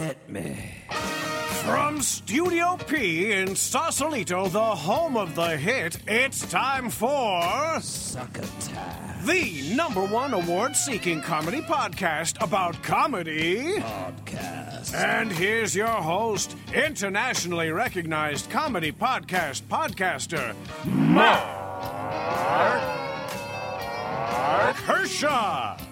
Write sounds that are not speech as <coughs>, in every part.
Hit me. From Studio P in Sausalito, the home of the hit, it's time for Succotash the number one award seeking comedy podcast about comedy. Podcast. And here's your host, internationally recognized comedy podcast podcaster, Mark Hershaw.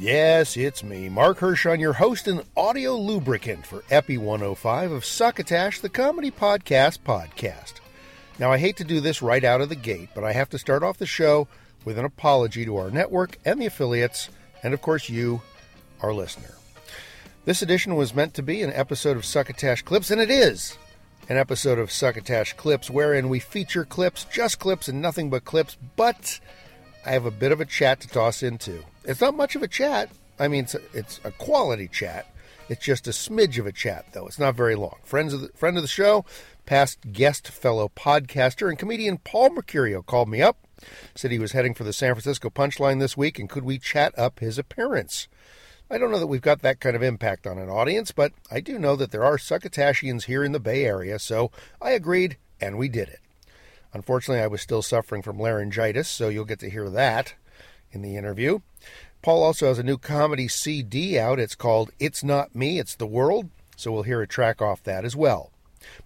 Yes, it's me, Mark Hershon, your host and audio lubricant for Epi 105 of Succotash, the comedy podcast podcast. Now, I hate to do this right out of the gate, but I have to start off the show with an apology to our network and the affiliates, and of course, you, our listener. This edition was meant to be an episode of Succotash Clips, and it is an episode of Succotash Clips wherein we feature clips, just clips, and nothing but clips, but I have a bit of a chat to toss into. It's not much of a chat. I mean, it's a, it's a quality chat. It's just a smidge of a chat, though. It's not very long. Friends of the, friend of the show, past guest, fellow podcaster, and comedian Paul Mecurio called me up, said he was heading for the San Francisco Punchline this week, and could we chat up his appearance? I don't know that we've got that kind of impact on an audience, but I do know that there are Succotashians here in the Bay Area, so I agreed, and we did it. Unfortunately, I was still suffering from laryngitis, so you'll get to hear that in the interview. Paul also has a new comedy CD out. It's called It's Not Me, It's the World, so we'll hear a track off that as well.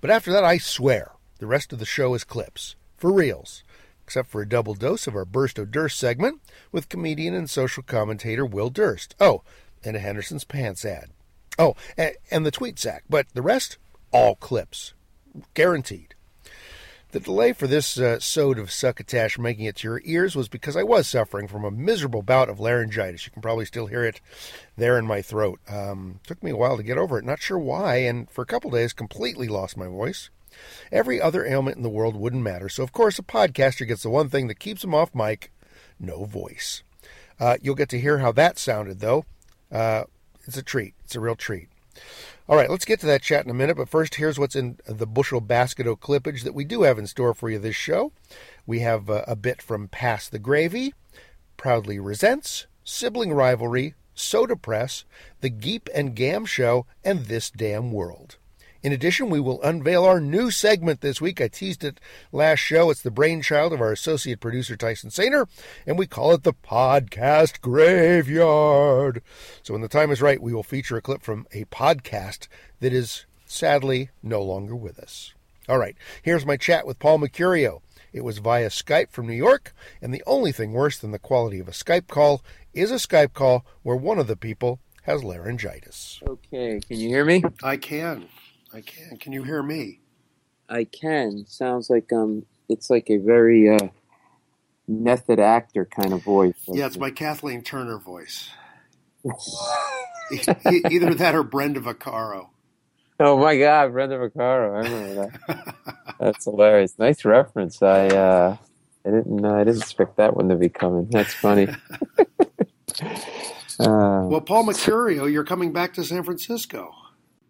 But after that, I swear, the rest of the show is clips. For reals. Except for a double dose of our Burst of Durst segment with comedian and social commentator Will Durst. Oh, and a Henderson's Pants ad. Oh, and, the tweet sack. But the rest, all clips. Guaranteed. The delay for this uh, sode of succotash making it to your ears was because I was suffering from a miserable bout of laryngitis. You can probably still hear it there in my throat. Um, took me a while to get over it, not sure why, and for a couple days completely lost my voice. Every other ailment in the world wouldn't matter, so of course a podcaster gets the one thing that keeps him off mic no voice. Uh, you'll get to hear how that sounded, though. Uh, it's a treat. It's a real treat. All right, let's get to that chat in a minute, but first, here's what's in the bushel basket of clippage that we do have in store for you this show. We have uh, a bit from Pass the Gravy, Proudly Resents, Sibling Rivalry, Soda Press, The Geep and Gam Show, and This Damn World. In addition, we will unveil our new segment this week. I teased it last show. It's the brainchild of our associate producer, Tyson Sainer, and we call it the Podcast Graveyard. So when the time is right, we will feature a clip from a podcast that is sadly no longer with us. All right, here's my chat with Paul Mecurio. It was via Skype from New York, and the only thing worse than the quality of a Skype call is a Skype call where one of the people has laryngitis. Okay, can you hear me? I can. I can. Can you hear me? I can. Sounds like um, it's like a very uh, method actor kind of voice. Yeah, it's my Kathleen Turner voice. <laughs> Either that or Brenda Vaccaro. Oh my God, Brenda Vaccaro! I remember that. That's hilarious. Nice reference. I uh, I didn't uh, I didn't expect that one to be coming. That's funny. <laughs> <laughs> uh, Well, Paul Mecurio, you're coming back to San Francisco.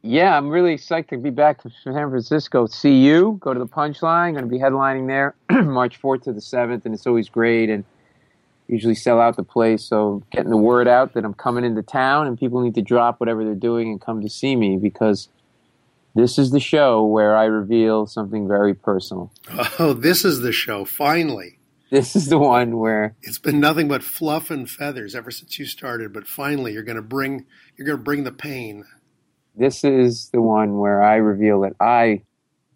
Yeah, I'm really psyched to be back from San Francisco. See you. Go to the Punchline. Going to be headlining there <clears throat> March 4th to the 7th, and it's always great. And usually sell out the place. So getting the word out that I'm coming into town, and people need to drop whatever they're doing and come to see me because this is the show where I reveal something very personal. <laughs> Oh, this is the show, finally. This is the one where It's been nothing but fluff and feathers ever since you started, but finally you're going to bring you're going to bring the pain. This is the one where I reveal that I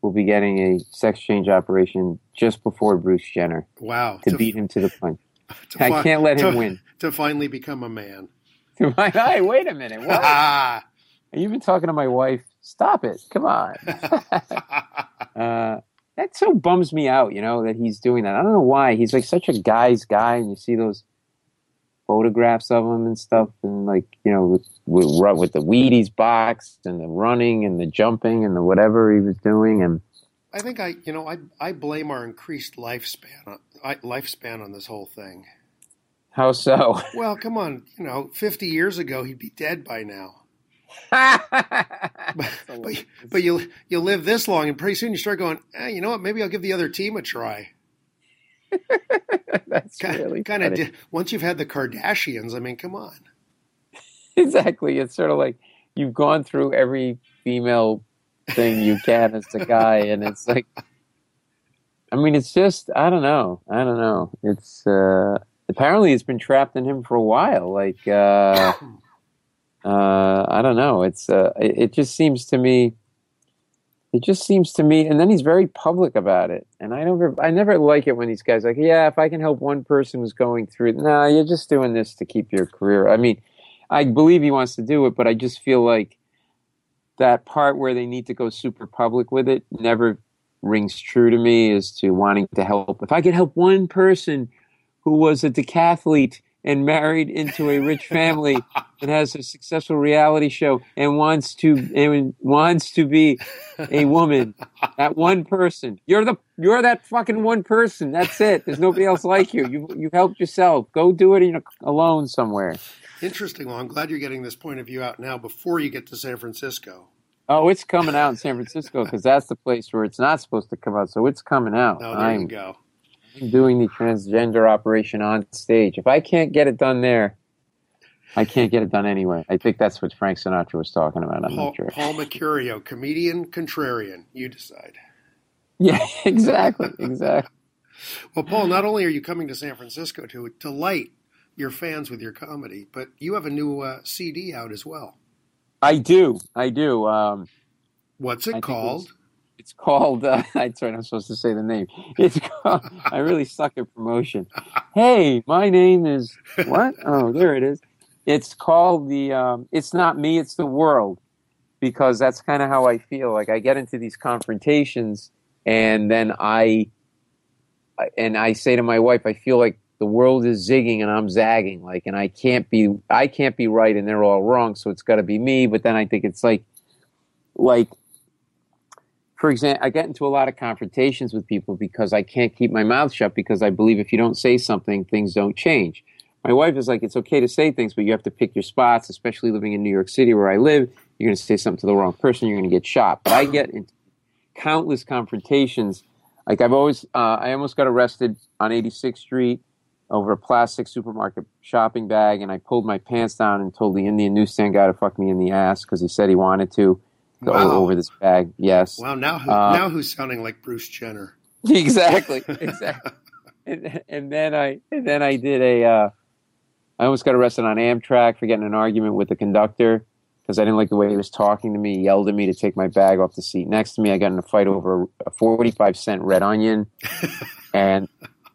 will be getting a sex change operation just before Bruce Jenner Wow. to beat him to the punch. <laughs> to I fi- can't let him to- win. <laughs> To finally become a man. To My eye, wait a minute. <laughs> What? You've been talking to my wife. Stop it. Come on. uh, that so bums me out, you know, that he's doing that. I don't know why. He's like such a guy's guy, and you see those photographs of him and stuff, and like, you know, with, with, with the Wheaties box and the running and the jumping and the whatever he was doing. And I think I, you know, I I blame our increased lifespan on I, lifespan on this whole thing. how so? <laughs> Well, come on, you know, 50 years ago he'd be dead by now. But, <laughs> but, but you you live this long, and pretty soon you start going, eh, you know what? Maybe I'll give the other team a try. <laughs> That's Kind, really kind of. funny. Di- once you've had the Kardashians, I mean, come on. <laughs> exactly. It's sort of like you've gone through every female thing you can as a guy, and it's like, I mean, it's just I don't know, I don't know. It's uh, apparently it's been trapped in him for a while. Like uh, <clears throat> uh, I don't know. It's uh, it, it just seems to me. It just seems to me, and then he's very public about it. And I never, I never like it when these guys like, yeah, if I can help one person who's going through, it. nah, you're just doing this to keep your career. I mean, I believe he wants to do it, but I just feel like that part where they need to go super public with it never rings true to me as to wanting to help. If I could help one person who was a decathlete and married into a rich family and has a successful reality show and wants to and wants to be a woman, that one person. You're the you're that fucking one person. That's it. There's nobody else like you. You you've helped yourself. Go do it in, alone somewhere. Interesting. Well, I'm glad you're getting this point of view out now before you get to San Francisco. Oh, it's coming out in San Francisco because that's the place where it's not supposed to come out. So it's coming out. Oh, there I'm, you go. Doing the transgender operation on stage. If I can't get it done there, I can't get it done anyway. I think that's what Frank Sinatra was talking about. I'm Paul, not sure. Paul Mecurio, comedian, contrarian. You decide. <laughs> Yeah, exactly, exactly. Well, Paul, not only are you coming to San Francisco to delight your fans with your comedy, but you have a new uh, CD out as well. I do, I do. Um, What's it it called? It's called. Uh, that's <laughs> right. I'm supposed to say the name. It's called. I really suck at promotion. Hey, my name is what? Oh, there it is. It's called the. Um, it's not me. It's the world, because that's kind of how I feel. Like I get into these confrontations, and then I- and I say to my wife, I feel like the world is zigging and I'm zagging. Like, and I can't be. I can't be right, and they're all wrong. So it's got to be me. But then I think it's like, like for example, I get into a lot of confrontations with people because I can't keep my mouth shut because I believe if you don't say something, things don't change. My wife is like, it's okay to say things, but you have to pick your spots, especially living in New York City where I live. You're going to say something to the wrong person, you're going to get shot. But I get into countless confrontations. Like I've always, uh, I almost got arrested on 86th Street over a plastic supermarket shopping bag, and I pulled my pants down and told the Indian newsstand guy to fuck me in the ass because he said he wanted to Wow. over this bag. Yes. Wow, now who, Uh, now who's sounding like Bruce Jenner? <laughs> <laughs> exactly, exactly. and, and then I and then I did a. Uh, I almost got arrested on Amtrak for getting an argument with the conductor because I didn't like the way he was talking to me. He yelled at me to take my bag off the seat next to me. I got in a fight over a forty-five cent red onion, <laughs> and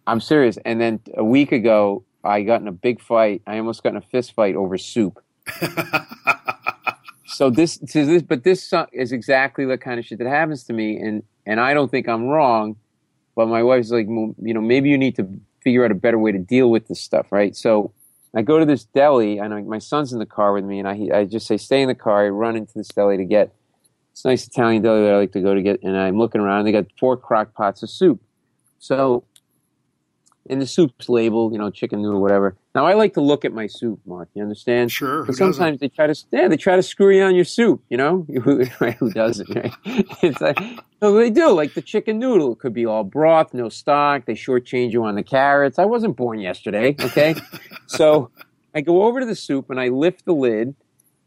I'm serious. And then a week ago, I got in a big fight. I almost got in a fist fight over soup. So this, this, but this is exactly the kind of shit that happens to me, and and I don't think I'm wrong, but my wife's like, "Well, you know, maybe you need to figure out a better way to deal with this stuff, right? So I go to this deli, and I, my son's in the car with me, and I I just say, stay in the car. I run into this deli to get it's nice Italian deli that I like to go to get, and I'm looking around. And they got four crock pots of soup, so. And the soup's labeled, you know, chicken noodle, whatever. Now I like to look at my soup, Mark. You understand? Sure. Sometimes they try to, yeah, they try to screw you on your soup. You know, <laughs> who, who doesn't? Right? <laughs> It's like, no, they do. Like the chicken noodle, it could be all broth, no stock. They shortchange you on the carrots. I wasn't born yesterday. Okay, <laughs> so I go over to the soup and I lift the lid,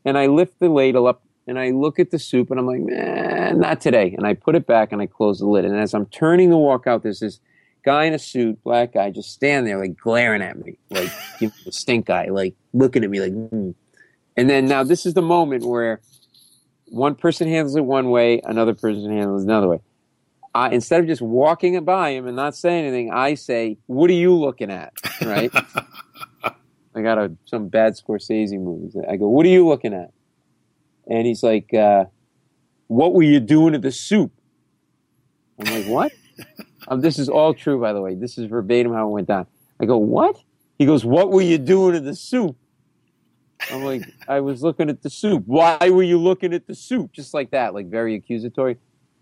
and I lift the ladle up and I look at the soup and I'm like, man, not today. And I put it back and I close the lid. And as I'm turning to walk out, there's this guy in a suit, black guy, just stand there like glaring at me, like <laughs> give me the stink eye, like looking at me like. Hmm. And then now this is the moment where one person handles it one way, another person handles it another way. I, instead of just walking by him and not saying anything, I say, "What are you looking at?" Right? <laughs> I got a some bad Scorsese movies. I go, "What are you looking at?" And he's like, uh, "What were you doing to the soup?" I'm like, "What?" Um, this is all true, by the way. This is verbatim how it went down. I go, "What?" He goes, "What were you doing to the soup?" I'm like, "I was looking at the soup." Why were you looking at the soup? Just like that, like very accusatory.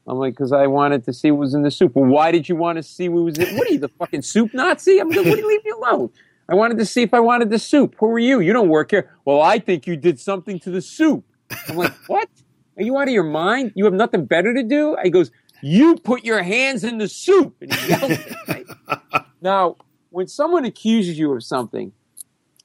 I'm like, because I wanted to see what was in the soup. Well, why did you want to see what was in? What are you, the fucking soup Nazi? I'm like, what do you leave me alone? I wanted to see if I wanted the soup. Who are you? You don't work here. Well, I think you did something to the soup. I'm like, what? Are you out of your mind? You have nothing better to do? He goes, you put your hands in the soup. And he yelled at me. right? <laughs> Now, when someone accuses you of something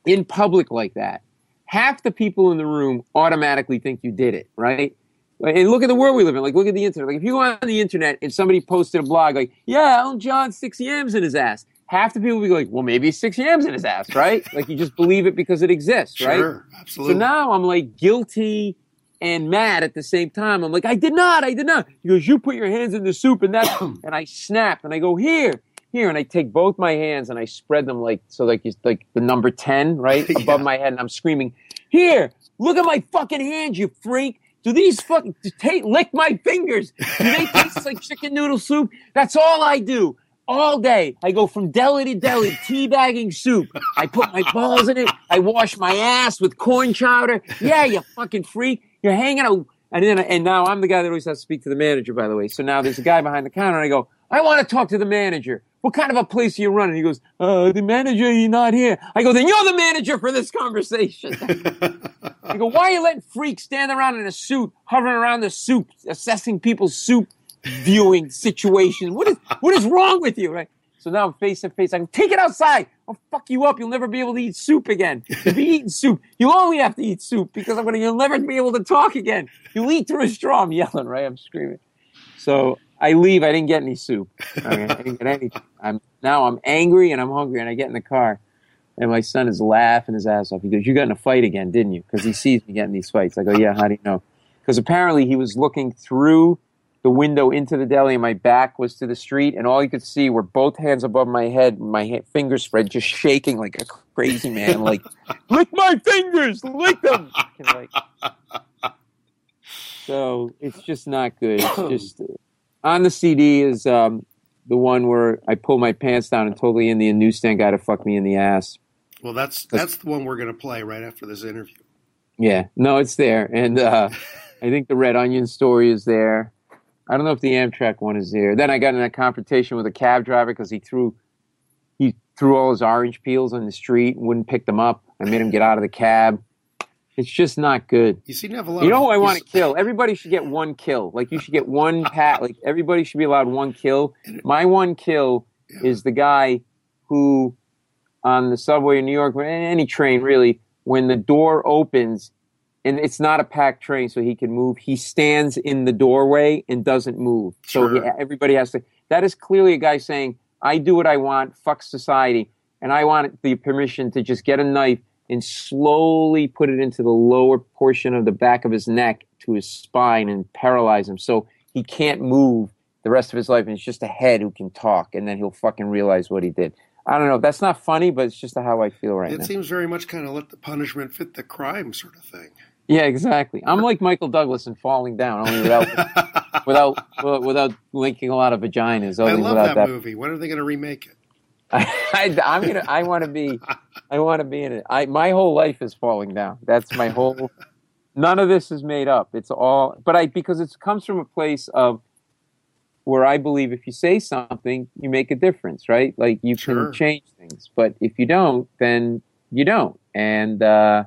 in public like that, half the people in the room automatically think you did it, right? And look at the world we live in. Like, look at the internet. Like, if you go on the internet and somebody posted a blog, like, yeah, Elton John six yams in his ass, half the people will be like, well, maybe six yams in his ass, right? like, you just believe it because it exists, right? Sure, absolutely. So now I'm like guilty and mad at the same time. I'm like, I did not, I did not. He goes, you put your hands in the soup and that, <coughs> and I snap and I go, here, here. And I take both my hands and I spread them like, so like, it's like the number 10, right? <laughs> Yeah. Above my head. And I'm screaming, here, look at my fucking hands, you freak. Do these fucking, take, lick my fingers. Do they <laughs> taste like chicken noodle soup? That's all I do. All day, I go from deli to deli, teabagging soup. I put my balls in it. I wash my ass with corn chowder. Yeah, you fucking freak. You're hanging out. And then, and now I'm the guy that always has to speak to the manager, by the way. So now there's a guy behind the counter, and I go, I want to talk to the manager. What kind of a place are you running? He goes, uh, the manager, you're not here. I go, then you're the manager for this conversation. <laughs> I go, why are you letting freaks stand around in a suit, hovering around the soup, assessing people's soup viewing situation? What is, what is wrong with you? Right? So now I'm face to face. I go, take it outside. I'll fuck you up. You'll never be able to eat soup again. You'll be eating soup. You'll only have to eat soup because I'm gonna. You'll never be able to talk again. You'll eat through a straw. I'm yelling, right? I'm screaming. So I leave. I didn't get any soup. I didn't get anything. I'm now I'm angry and I'm hungry and I get in the car. And my son is laughing his ass off. He goes, "You got in a fight again, didn't you?" Because he sees me getting these fights. I go, "Yeah, how do you know?" Because apparently he was looking through the window into the deli, and my back was to the street, and all you could see were both hands above my head, my ha- fingers spread, just shaking like a crazy man. Like, <laughs> lick my fingers, lick them. Like, <laughs> so it's just not good. It's <coughs> just on the CD is um, the one where I pull my pants down and told the Indian newsstand guy to fuck me in the ass. Well, that's that's the one we're going to play right after this interview. Yeah, no, it's there, and uh, <laughs> I think the Red Onion story is there. I don't know if the Amtrak one is there. Then I got in a confrontation with a cab driver because he threw he threw all his orange peels on the street and wouldn't pick them up. I made him get out of the cab. It's just not good. You seem to have a lot. You know who I want to kill? Everybody should get one kill. Like you should get one <laughs> pat. Like everybody should be allowed one kill. My one kill is the guy who, on the subway in New York, or any train really, when the door opens, and it's not a packed train, so he can move. He stands in the doorway and doesn't move. So he, everybody has to. That is clearly a guy saying, "I do what I want. Fuck society." And I want the permission to just get a knife and slowly put it into the lower portion of the back of his neck to his spine and paralyze him so he can't move the rest of his life and it's just a head who can talk and then he'll fucking realize what he did. I don't know. That's not funny, but it's just how I feel right It now. It seems very much kind of let the punishment fit the crime sort of thing. Yeah, exactly. I'm like Michael Douglas in Falling Down, only without <laughs> without uh, without linking a lot of vaginas. I love without that, movie. When are they going to remake it? <laughs> I, I'm gonna. I want to be. I want to be in it. I my whole life is falling down. That's my whole. None of this is made up. It's all. But I because it comes from a place of where I believe if you say something, you make a difference, right? Like you Sure. can change things. But if you don't, then you don't. And uh,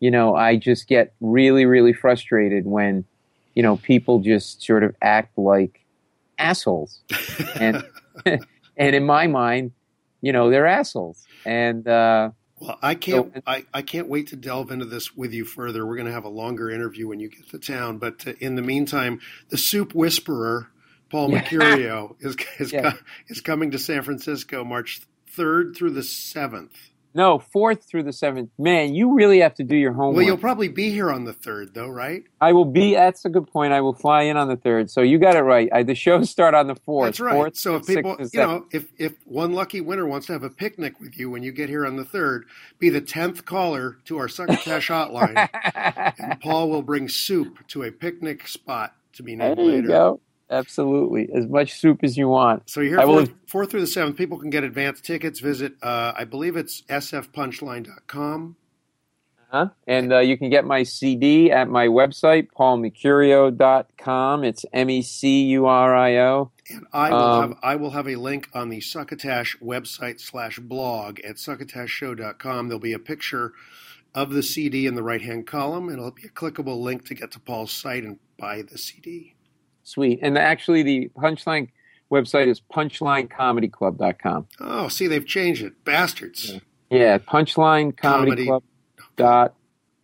you know, I just get really, really frustrated when you know people just sort of act like assholes and <laughs> <laughs> and in my mind, you know, they're assholes. And uh, Well, I can't. So- I, I can't wait to delve into this with you further. We're going to have a longer interview when you get to town. But uh, in the meantime, the soup whisperer, Paul Yeah. Mecurio, is is, <laughs> Yeah. is coming to San Francisco March third through the seventh. No, fourth through the seventh. Man, you really have to do your homework. Well, you'll probably be here on the third, though, right? I will be. That's a good point. I will fly in on the third. So you got it right. I, the shows start on the fourth. That's right. Fourth, so if people, you know, if if one lucky winner wants to have a picnic with you when you get here on the third, be the tenth caller to our Succotash <laughs> hotline, and Paul will bring soup to a picnic spot to be named there named you later. go. Absolutely, as much soup as you want. So you're I here will- fourth, fourth through the seventh. People can get advance tickets. Visit, uh, I believe it's sfpunchline.com. Huh? And uh, you can get my CD at my website, paulmecurio.com. It's M E C U R I O. And I will Um, have I will have a link on the Succotash website slash blog at succotashshow.com. There'll be a picture of the CD in the right hand column, and it'll be a clickable link to get to Paul's site and buy the CD. Sweet. And actually, the Punchline website is punchlinecomedyclub.com. Oh, see, they've changed it. Bastards. Yeah, Punchline Comedy, Comedy. Dot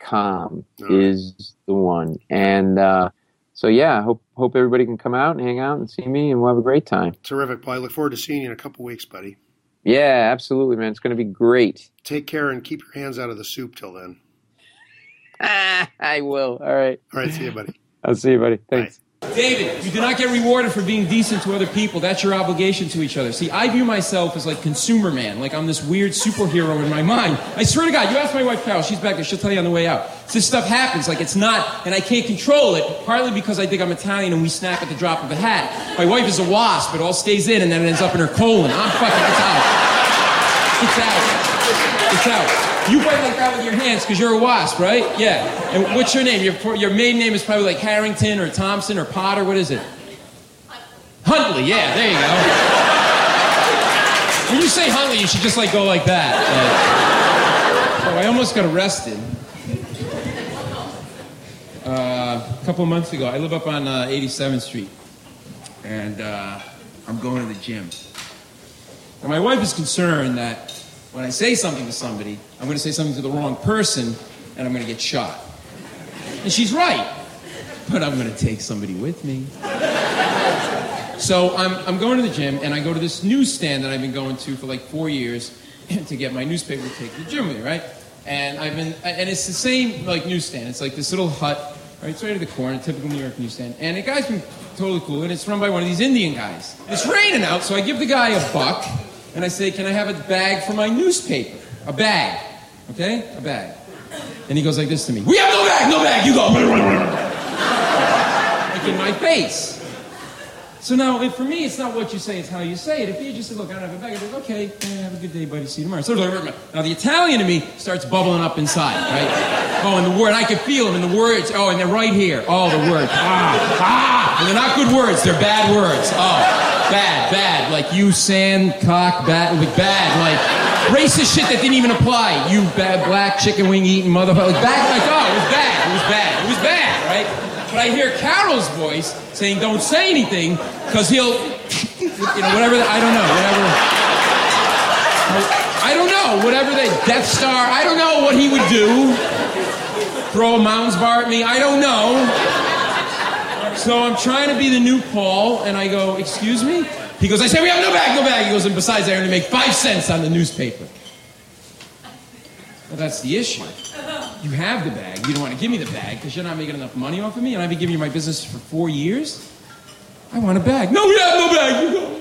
com is the one. And uh, so yeah, hope hope everybody can come out and hang out and see me, and we'll have a great time. Terrific, Paul. I look forward to seeing you in a couple weeks, buddy. Yeah, absolutely, man. It's going to be great. Take care and keep your hands out of the soup till then. Ah, <laughs> I will. All right. All right, see you, buddy. I'll see you, buddy. Thanks. David, you do not get rewarded for being decent to other people. That's your obligation to each other. See, I view myself as like consumer man, like I'm this weird superhero in my mind. I swear to God, you ask my wife Carol, she's back there, she'll tell you on the way out. This stuff happens, like it's not, and I can't control it, partly because I think I'm Italian and we snap at the drop of a hat. My wife is a wasp, it all stays in and then it ends up in her colon. I'm fucking, it's out. It's out. It's out. You bite like that with your hands because you're a wasp, right? Yeah. And what's your name? Your, your maiden name is probably like Harrington or Thompson or Potter. What is it? Huntley. Yeah, there you go. When you say Huntley, you should just like go like that. Like, oh, I almost got arrested. Uh, a couple months ago, I live up on uh, 87th Street, and uh, I'm going to the gym. And my wife is concerned that when I say something to somebody, I'm going to say something to the wrong person and I'm going to get shot. And she's right, but I'm going to take somebody with me. So I'm, I'm going to the gym and I go to this newsstand that I've been going to for like four years <laughs> to get my newspaper to take to the gym with me, right? And I've been, and it's the same like newsstand. It's like this little hut, right? It's right at the corner, typical New York newsstand. And the guy's been totally cool, and it's run by one of these Indian guys. It's raining out, so I give the guy a buck, and I say, "Can I have a bag for my newspaper? A bag, okay? A bag." And he goes like this to me: "We have no bag, no bag. You go." like in my face. So now, for me, it's not what you say, it's how you say it. If you just say, look, I don't have a bag, I go, okay, yeah, have a good day, buddy, see you tomorrow. So, now, the Italian in me starts bubbling up inside, right? Oh, and the word, I can feel them, and the words, oh, and they're right here. Oh, the words, ah, ah, and they're not good words, they're bad words. Oh, bad, bad, like you, sand, cock, bad, like bad, like racist shit that didn't even apply. You bad black chicken wing eating motherfucker, like bad, like, oh, it was bad, it was bad, it was bad, right? But I hear Carol's voice saying, "Don't say anything," because he'll, you know, whatever. The, I don't know, whatever. I don't know, whatever the Death Star. I don't know what he would do. Throw a Mounds bar at me. I don't know. So I'm trying to be the new Paul, and I go, "Excuse me." He goes, "I say we have no bag, no bag." He goes, and besides, I only make five cents on the newspaper. Well, that's the issue. You have the bag. You don't want to give me the bag because you're not making enough money off of me, and I've been giving you my business for four years. I want a bag. No, we have no bag. You go.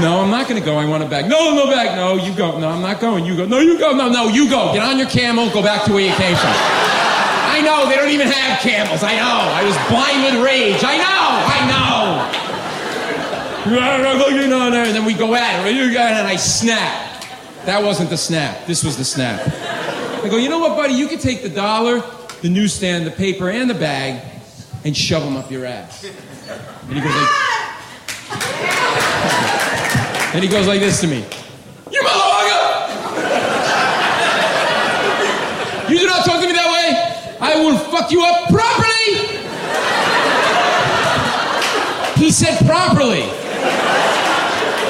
No, I'm not going to go. I want a bag. No, no bag. No, you go. No, I'm not going. You go. No, you go. No, no, you go. Get on your camel. Go back to where you came from. I know they don't even have camels. I know. I was blind with rage. I know. I know. And then we go at it. And I snap. That wasn't the snap. This was the snap. I go, you know what, buddy? You can take the dollar, the newsstand, the paper, and the bag, and shove them up your ass. And he goes like, and he goes like this to me. You motherfucker! You do not talk to. I will fuck you up properly. He said properly.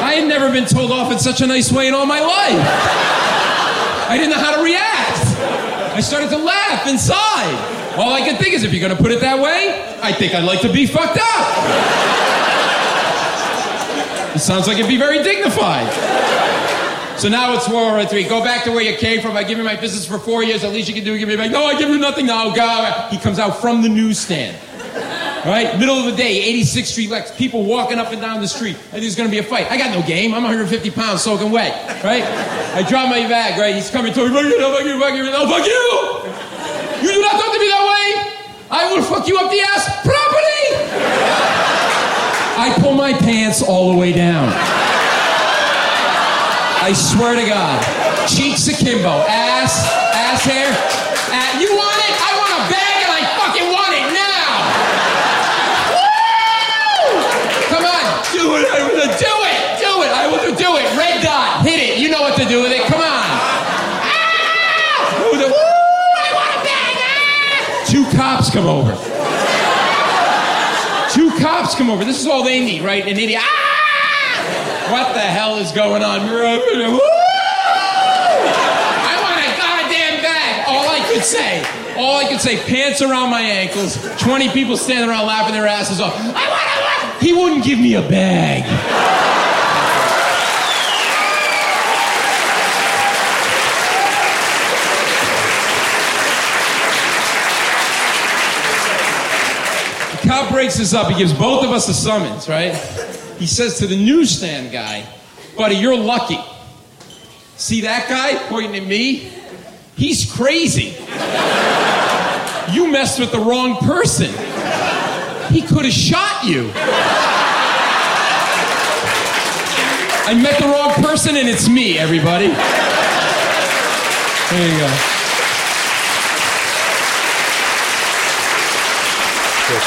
I had never been told off in such a nice way in all my life. I didn't know how to react. I started to laugh inside. All I could think is, if you're to put it that way, I think I'd like to be fucked up. It sounds like it'd be very dignified. So now it's World War III. Go back to where you came from. I give you my business for four years. At least you can do is give me back. No, I give you nothing. No, God. He comes out from the newsstand. Right? Middle of the day, 86th Street Lex. People walking up and down the street. I think there's going to be a fight. I got no game. I'm 150 pounds soaking wet. Right? I drop my bag. Right? He's coming to me. Fuck you, fuck you, fuck you. No, fuck you. You do not talk to me that way. I will fuck you up the ass properly. I pull my pants all the way down. I swear to God. Cheeks akimbo. Ass, ass hair. Uh, you want it? I want a bag and I fucking want it now. Woo! Come on. Do it. I will do it. Do it. I will do it. Red dot. Hit it. You know what to do with it. Come on. Ah! Woo! I want a bag. Ah! Two cops come over. Two cops come over. This is all they need, right? An idiot. Ah! What the hell is going on? I want a goddamn bag. All I could say. All I could say, pants around my ankles, 20 people standing around laughing their asses off. I want, I want. He wouldn't give me a bag. The cop breaks this up. He gives both of us a summons, right? He says to the newsstand guy, buddy, you're lucky. See that guy pointing at me? He's crazy. You messed with the wrong person. He could have shot you. I met the wrong person and it's me, everybody. There you go. The the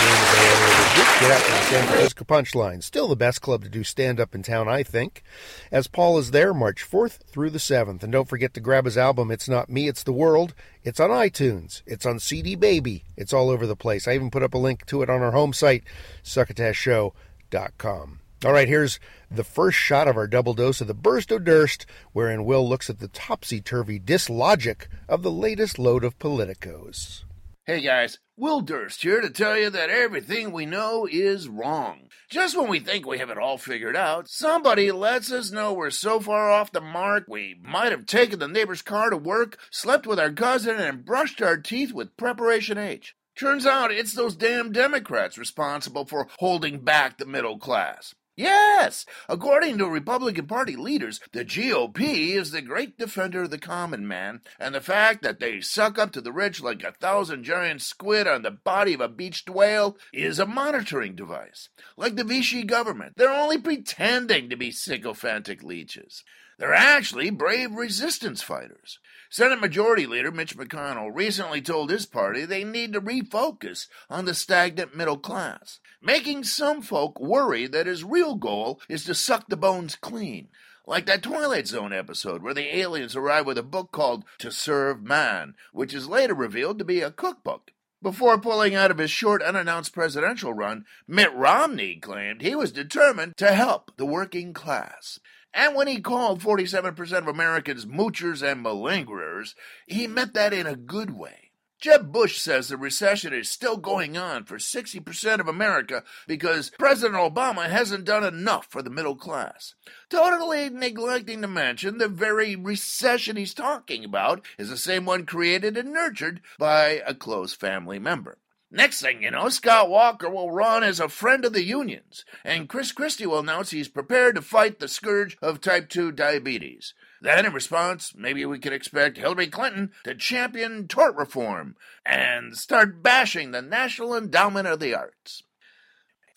Get Out from San Francisco Punchline. Still the best club to do stand up in town, I think. As Paul is there March 4th through the 7th. And don't forget to grab his album, It's Not Me, It's the World. It's on iTunes. It's on CD Baby. It's all over the place. I even put up a link to it on our home site, succotashshow.com. All right, here's the first shot of our double dose of the Burst o' Durst, wherein Will looks at the topsy turvy dislogic of the latest load of politicos. Hey guys, Will Durst here to tell you that everything we know is wrong. Just when we think we have it all figured out, somebody lets us know we're so far off the mark we might have taken the neighbor's car to work, slept with our cousin, and brushed our teeth with Preparation H. Turns out it's those damn Democrats responsible for holding back the middle class. Yes, according to Republican Party leaders, the GOP is the great defender of the common man, and the fact that they suck up to the rich like a thousand giant squid on the body of a beached whale is a monitoring device. Like the Vichy government, they're only pretending to be sycophantic leeches. They're actually brave resistance fighters. Senate Majority Leader Mitch McConnell recently told his party they need to refocus on the stagnant middle class, making some folk worry that his real goal is to suck the bones clean. Like that Twilight Zone episode where the aliens arrive with a book called To Serve Man, which is later revealed to be a cookbook. Before pulling out of his short unannounced presidential run, Mitt Romney claimed he was determined to help the working class. And when he called 47% of Americans moochers and malingerers, he meant that in a good way. Jeb Bush says the recession is still going on for 60% of America because President Obama hasn't done enough for the middle class. Totally neglecting to mention the very recession he's talking about is the same one created and nurtured by a close family member. Next thing you know, Scott Walker will run as a friend of the unions, and Chris Christie will announce he's prepared to fight the scourge of type 2 diabetes. Then, in response, maybe we could expect Hillary Clinton to champion tort reform and start bashing the National Endowment of the Arts.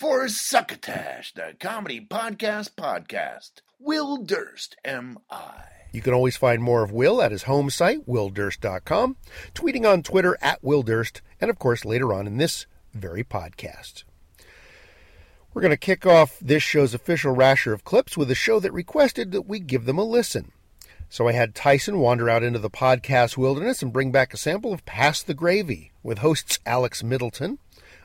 For Succotash, the comedy podcast podcast, Will Durst, M.I. You can always find more of Will at his home site, willdurst.com, tweeting on Twitter at willdurst, and of course later on in this very podcast. We're going to kick off this show's official rasher of clips with a show that requested that we give them a listen. So I had Tyson wander out into the podcast wilderness and bring back a sample of Pass the Gravy with hosts Alex Middleton,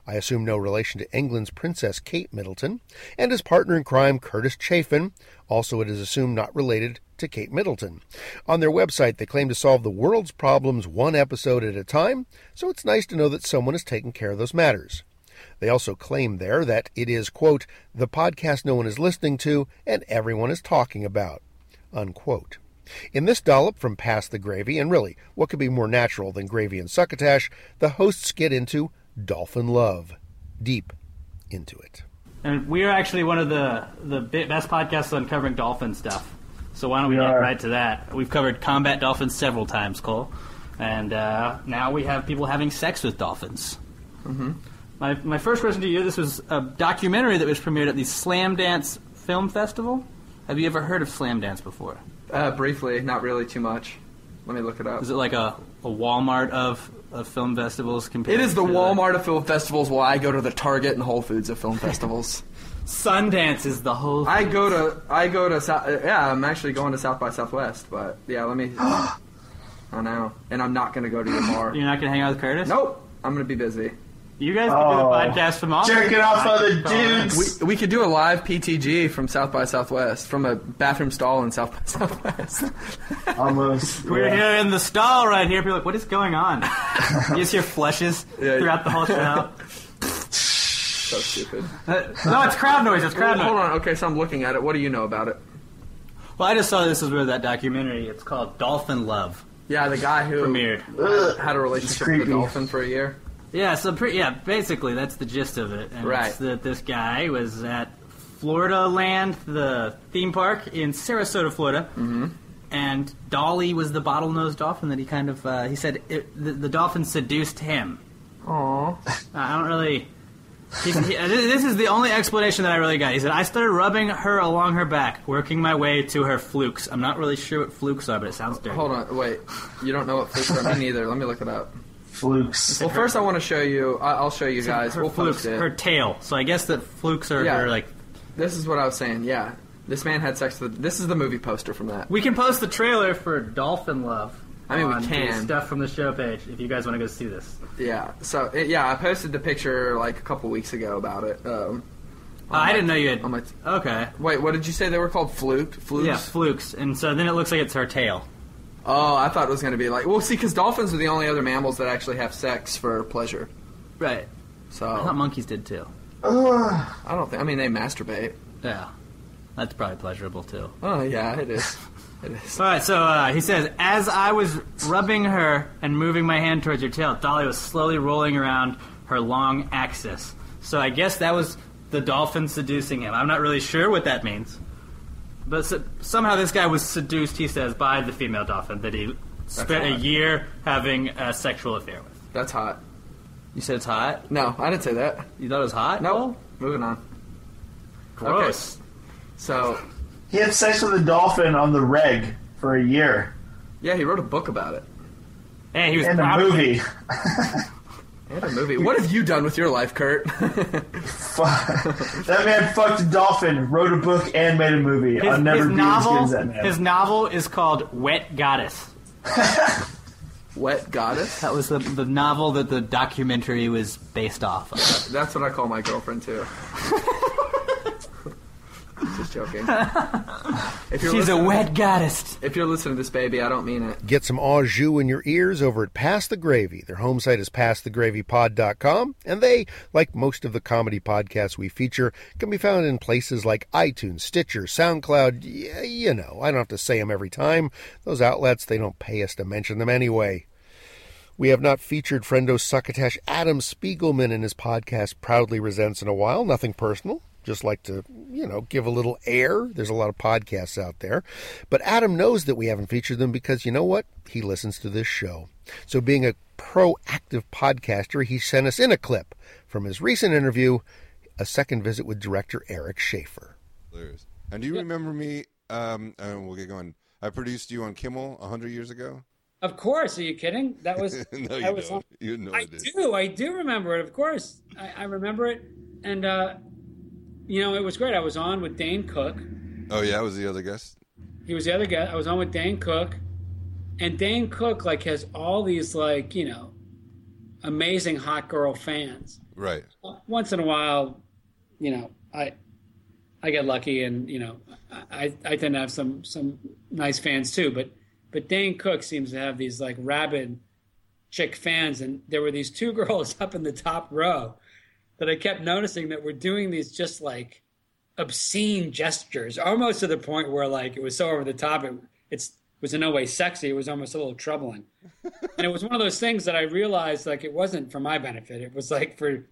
I assume no relation to England's Princess Kate Middleton, and his partner in crime Curtis Chafin, also it is assumed not related to Kate Middleton. On their website, they claim to solve the world's problems one episode at a time, so it's nice to know that someone is taking care of those matters. They also claim there that it is, quote, the podcast no one is listening to and everyone is talking about, unquote. In this dollop from Pass the Gravy, and really, what could be more natural than gravy and succotash, the hosts get into dolphin love. Deep into it. And we are actually one of the, the best podcasts on covering dolphin stuff. So why don't we, get right to that? We've covered combat dolphins several times, Cole. And uh, now we have people having sex with dolphins. Mm-hmm. My, my first question to you this was a documentary that was premiered at the Slamdance Film Festival. Have you ever heard of Slamdance before? Uh, briefly, not really too much. Let me look it up. Is it like a, a Walmart of, of film festivals compared It is the to Walmart of film festivals while I go to the Target and Whole Foods of film <laughs> festivals. Sundance is the whole I go to I go to South, yeah I'm actually going to South by Southwest but yeah let me <gasps> I know and I'm not gonna go to your bar You're not going to hang out with Curtis? nope I'm gonna be busy You guys can do the Oh. podcast from off. Jerking off other dudes. We, we could do a live PTG from South by Southwest from a bathroom stall in South by Southwest. <laughs> Almost. We're yeah. here in the stall right here. People are like, what is going on? <laughs> you just hear flushes Yeah. throughout the whole <laughs> show. so stupid. Uh, no, it's crowd noise. It's crowd Hold noise. on. Okay, so I'm looking at it. What do you know about it? Well, I just saw this was where that documentary. It's called Dolphin Love. Yeah, the guy who Premiered. Had a relationship with a dolphin for a year. Yeah, so pre- yeah, basically that's the gist of it. And Right. It's that this guy was at Floridaland, the theme park in Sarasota, Florida, mm-hmm. and Dolly was the bottlenose dolphin that he kind of uh, he said it, the, the dolphin seduced him. Aww. I don't really. He, he, uh, this this is the only explanation that I really got. He said, I started rubbing her along her back, working my way to her flukes. I'm not really sure what flukes are, but it sounds dirty. Hold on. Wait. You don't know what flukes are? Me neither. Let me look it up. Flukes. Well, first I want to show you. I- I'll show you guys. her We'll flukes, post it. her tail. So I guess that flukes are Yeah. her, like. This is what I was saying. Yeah, this man had sex with. This is the movie poster from that. We can post the trailer for Dolphin Love. I mean, we on the can. stuff from the show page if you guys want to go see this. Yeah. So it, yeah, I posted the picture like a couple weeks ago about it. Um, on I didn't know you had. on my- okay. Wait, what did you say they were called? Fluke. Flukes. Yeah, flukes, and so then it looks like it's her tail. Oh, I thought it was going to be like. Well, see, because dolphins are the only other mammals that actually have sex for pleasure. Right. So I thought monkeys did too. Ugh. I don't think. I mean, they masturbate. Yeah, that's probably pleasurable too. Oh yeah, it is. <laughs> It is. All right, so uh, he says, as I was rubbing her and moving my hand towards her tail, Dolly was slowly rolling around her long axis. So I guess that was the dolphin seducing him. I'm not really sure what that means. But so, somehow this guy was seduced, he says, by the female dolphin that he spent a year having a sexual affair with. That's hot. You said it's hot? No, I didn't say that. You thought it was hot? No. Moving on. Gross. So He had sex with a dolphin on the reg for a year. yeah, he wrote a book about it And he was in a proud movie. <laughs> and a movie. What have you done with your life, Kurt? That man fucked a dolphin, wrote a book, and made a movie. His, I'll never his be novel, as good as that man. his novel is called Wet Goddess. <laughs> Wet goddess. That was the, the novel that the documentary was based off of. That's what I call my girlfriend too. <laughs> Just joking. <laughs> If you're She's a listening- wet goddess. If you're listening to this, baby, I don't mean it. Get some au jus in your ears over at Pass the Gravy. Their home site is passthegravypod.com, and they, like most of the comedy podcasts we feature, can be found in places like iTunes, Stitcher, SoundCloud. Yeah, you know, I don't have to say them every time. Those outlets, they don't pay us to mention them anyway. We have not featured friendo succotash Adam Spiegelman in his podcast Proudly Resents in a while. Nothing personal. Just like to, you know, give a little air. There's a lot of podcasts out there. But Adam knows that we haven't featured them because you know what? He listens to this show. So, being a proactive podcaster, he sent us in a clip from his recent interview, a second visit with director Eric Schaeffer. And do you remember me? Um, and we'll get going. I produced you on Kimmel a hundred years ago. Of course. Are you kidding? That was. <laughs> no, I you was don't. You know I, I did. do. I do remember it. Of course, I, I remember it, and uh, you know, it was great. I was on with Dane Cook. Oh yeah, I was the other guest. He was the other guy. I was on with Dane Cook, and Dane Cook like has all these like you know, amazing hot girl fans. Right. Once in a while, you know, I I get lucky, and you know, I I tend to have some some nice fans too. But but Dane Cook seems to have these like rabid chick fans, and there were these two <laughs> girls up in the top row that I kept noticing that were doing these just like obscene gestures, almost to the point where like it was so over the top. It it's was in no way sexy. It was almost a little troubling, and it was one of those things that I realized like it wasn't for my benefit. It was like for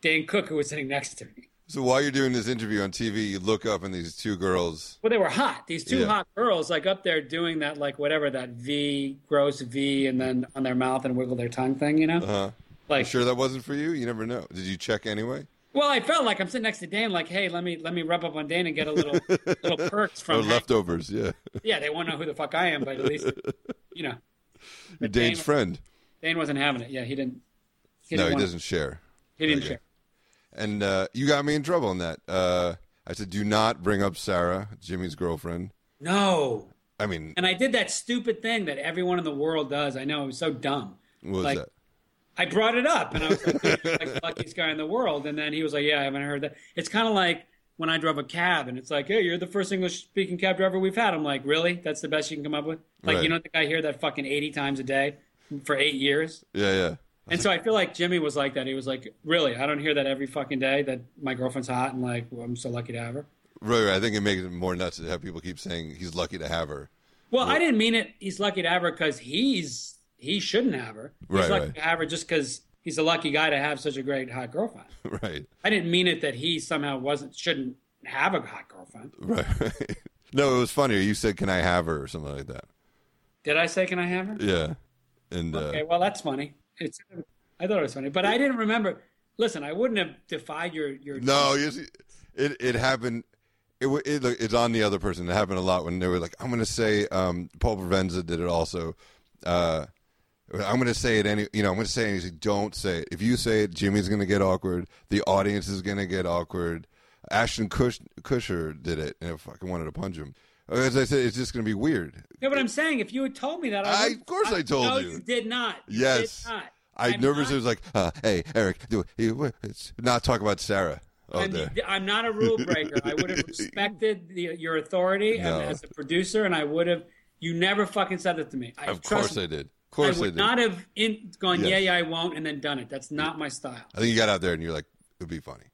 Dan Cook who was sitting next to me. So while you're doing this interview on TV, you look up and these two girls. Well, they were hot. These two Yeah. hot girls, like up there doing that, like whatever that V, gross V, and then on their mouth and wiggle their tongue thing, you know? Uh, Like- sure that wasn't for you? You never know. Did you check anyway? Well, I felt like I'm sitting next to Dan, like, hey, let me let me rub up on Dan and get a little little <laughs> perks from. leftovers? Yeah. Yeah, they won't know who the fuck I am, but at least you know. Dane's Dane- friend. Dan wasn't having it. Yeah, he didn't. He no, didn't he doesn't share. He didn't Okay. share. And uh, you got me in trouble on that. Uh, I said, do not bring up Sarah, Jimmy's girlfriend. No. I mean, And I did that stupid thing that everyone in the world does. I know it was so dumb. what was that? I brought it up, and I was like, like <laughs> the luckiest guy in the world." And then he was like, "Yeah, I haven't heard that." It's kind of like when I drove a cab, and it's like, "Hey, you're the first English-speaking cab driver we've had." I'm like, "Really? That's the best you can come up with?" Like, Right. you don't think I hear that fucking eighty times a day for eight years? Yeah, yeah. And so I feel like Jimmy was like that. He was like, "Really? I don't hear that every fucking day that my girlfriend's hot, and like, well, I'm so lucky to have her." Right, right. I think it makes it more nuts to have people keep saying he's lucky to have her. Well, I didn't mean it. He's lucky to have her because he's he shouldn't have her. He's Right, lucky right. to have her just because he's a lucky guy to have such a great hot girlfriend. <laughs> Right, I didn't mean it that he somehow wasn't shouldn't have a hot girlfriend. right. <laughs> no, it was funnier. You said, "Can I have her?" or something like that. Did I say can I have her? Yeah, and uh, Okay, well that's funny. It's I thought it was funny, but I didn't remember. Listen, I wouldn't have defied your your. no, you see, it it happened. It, it it's on the other person. It happened a lot when they were like, "I'm going to say." Um, Paul Provenza did it also. Uh, I'm going to say it any. You know, I'm going to say it. Like, "Don't say it. If you say it, Jimmy's going to get awkward. The audience is going to get awkward." Ashton Kush, Kusher did it, and I fucking wanted to punch him. As I said, it's just going to be weird. No, but I'm saying if you had told me that, I, I- of course I told no, you. you did not. Yes. did not. I I'm nervously not- was like, uh, "Hey, Eric, do it's not talk about Sarah." Oh, I'm. I'm not a rule <laughs> breaker. I would have respected the, your authority No. as a producer, and I would have. You never fucking said it to me. I, Of course me. I did. Course I would not have in, gone, Yes. yeah, yeah, I won't, and then done it. That's not my style. I think you got out there and you're like, "It'd be funny."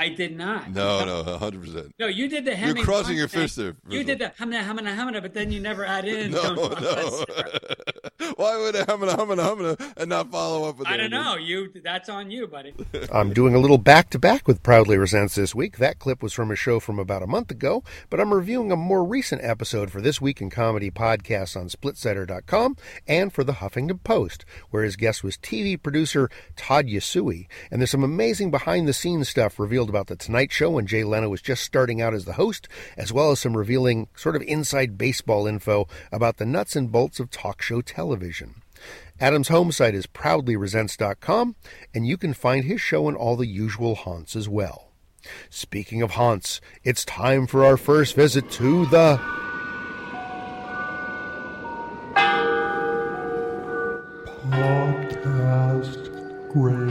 I did not. No, no, hundred percent. No, you did the You're crossing your thing. fist there. You did the hamna hamna hamna, but then you never add in. <laughs> No, no. <laughs> Why would I humana humana humana and not follow up with? That? I don't know. You. That's on you, buddy. <laughs> I'm doing a little back to back with Proudly Resents this week. That clip was from a show from about a month ago, but I'm reviewing a more recent episode for This Week in Comedy podcast on splitsider.com and for the Huffington Post, where his guest was TV producer Todd Yasui. And there's some amazing behind the scenes stuff revealed about The Tonight Show when Jay Leno was just starting out as the host, as well as some revealing sort of inside baseball info about the nuts and bolts of talk show television. Adam's home site is proudlyresents.com, and you can find his show in all the usual haunts as well. Speaking of haunts, it's time for our first visit to the. Podcast Graveyard.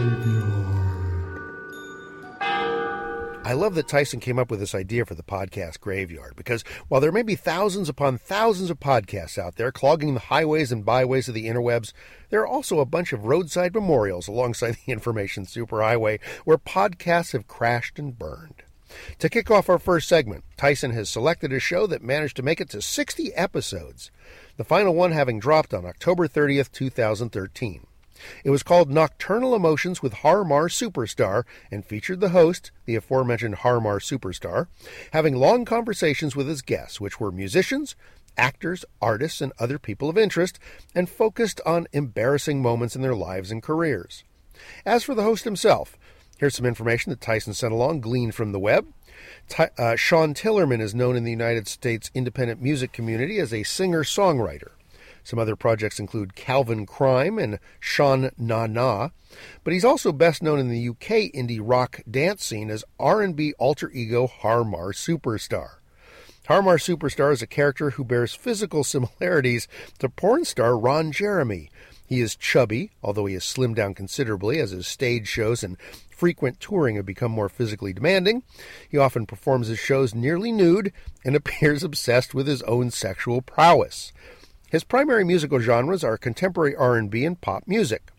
I love that Tyson came up with this idea for the podcast graveyard because while there may be thousands upon thousands of podcasts out there clogging the highways and byways of the interwebs, there are also a bunch of roadside memorials alongside the information superhighway where podcasts have crashed and burned. To kick off our first segment, Tyson has selected a show that managed to make it to 60 episodes, the final one having dropped on October 30th, 2013. It was called Nocturnal Emotions with Harmar Superstar and featured the host, the aforementioned Harmar Superstar, having long conversations with his guests, which were musicians, actors, artists, and other people of interest, and focused on embarrassing moments in their lives and careers. As for the host himself, here's some information that Tyson sent along, gleaned from the web. Uh, Sean Tillerman is known in the United States independent music community as a singer songwriter. Some other projects include Calvin Krime and Sean Na Na, but he's also best known in the UK indie rock dance scene as R&B alter ego Harmar Superstar. Harmar Superstar is a character who bears physical similarities to porn star Ron Jeremy. He is chubby, although he has slimmed down considerably as his stage shows and frequent touring have become more physically demanding. He often performs his shows nearly nude and <laughs> appears obsessed with his own sexual prowess. His primary musical genres are contemporary R&B and pop music.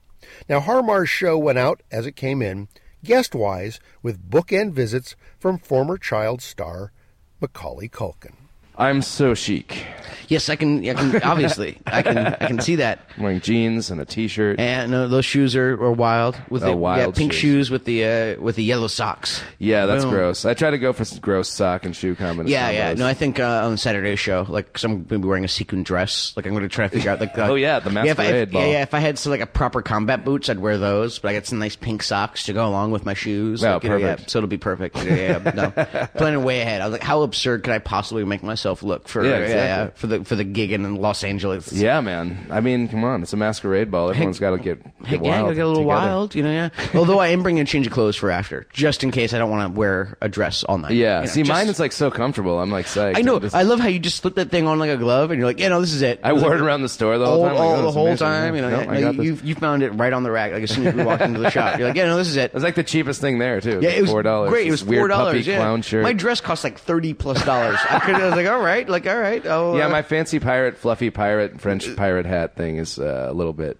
Now Harmar's show went out as it came in, guest-wise, with bookend visits from former child star Macaulay Culkin. I'm so chic. Yes, I can. I can <laughs> obviously, I can. I can see that. I'm wearing jeans and a t-shirt. And no, those shoes are, are wild with Oh, the wild yeah, pink shoes. shoes. with the uh, with the yellow socks. Yeah, that's Boom. gross. I try to go for some gross sock and shoe combinations. Yeah, yeah. No, I think uh, on Saturday's show, like, I'm gonna be wearing a sequin dress. Like, I'm gonna try to figure out, like, <laughs> uh, Oh, yeah, the yeah, if I- masquerade if- ball. Yeah, yeah. If I had some like a proper combat boots, I'd wear those. But I got some nice pink socks to go along with my shoes. Wow, like, you know, yeah, perfect. so it'll be perfect. Yeah, yeah, no, <laughs> planning way ahead. I was like, how absurd could I possibly make myself? Myself look for Yeah, yeah, exactly. for the for the gig in Los Angeles. Yeah, man. I mean, come on, it's a masquerade ball. Everyone's got to get, get Heck wild. gotta get a little together. wild, you know. Yeah. Although I am bringing a change of clothes for after, just in case I don't want to wear a dress all night. Yeah. you know, See, just- mine is like so comfortable. I'm like psyched. I know. Just- I love how you just slip that thing on like a glove, and you're like, yeah, no, this is it. I wore it around the store the whole all, time. Like, oh, the whole amazing. time. You know, No, yeah, no, you, you found it right on the rack. Like as soon as we walked into the shop, you're like, yeah, no, this is it. It was like the cheapest thing there too. Yeah, it was four dollars. Great, it was four dollars. Yeah, clown shirt. my dress cost like thirty plus dollars. I, could, I was like, all right, like all right. Oh, yeah, uh, my fancy pirate, fluffy pirate, French pirate hat thing is uh, a little bit.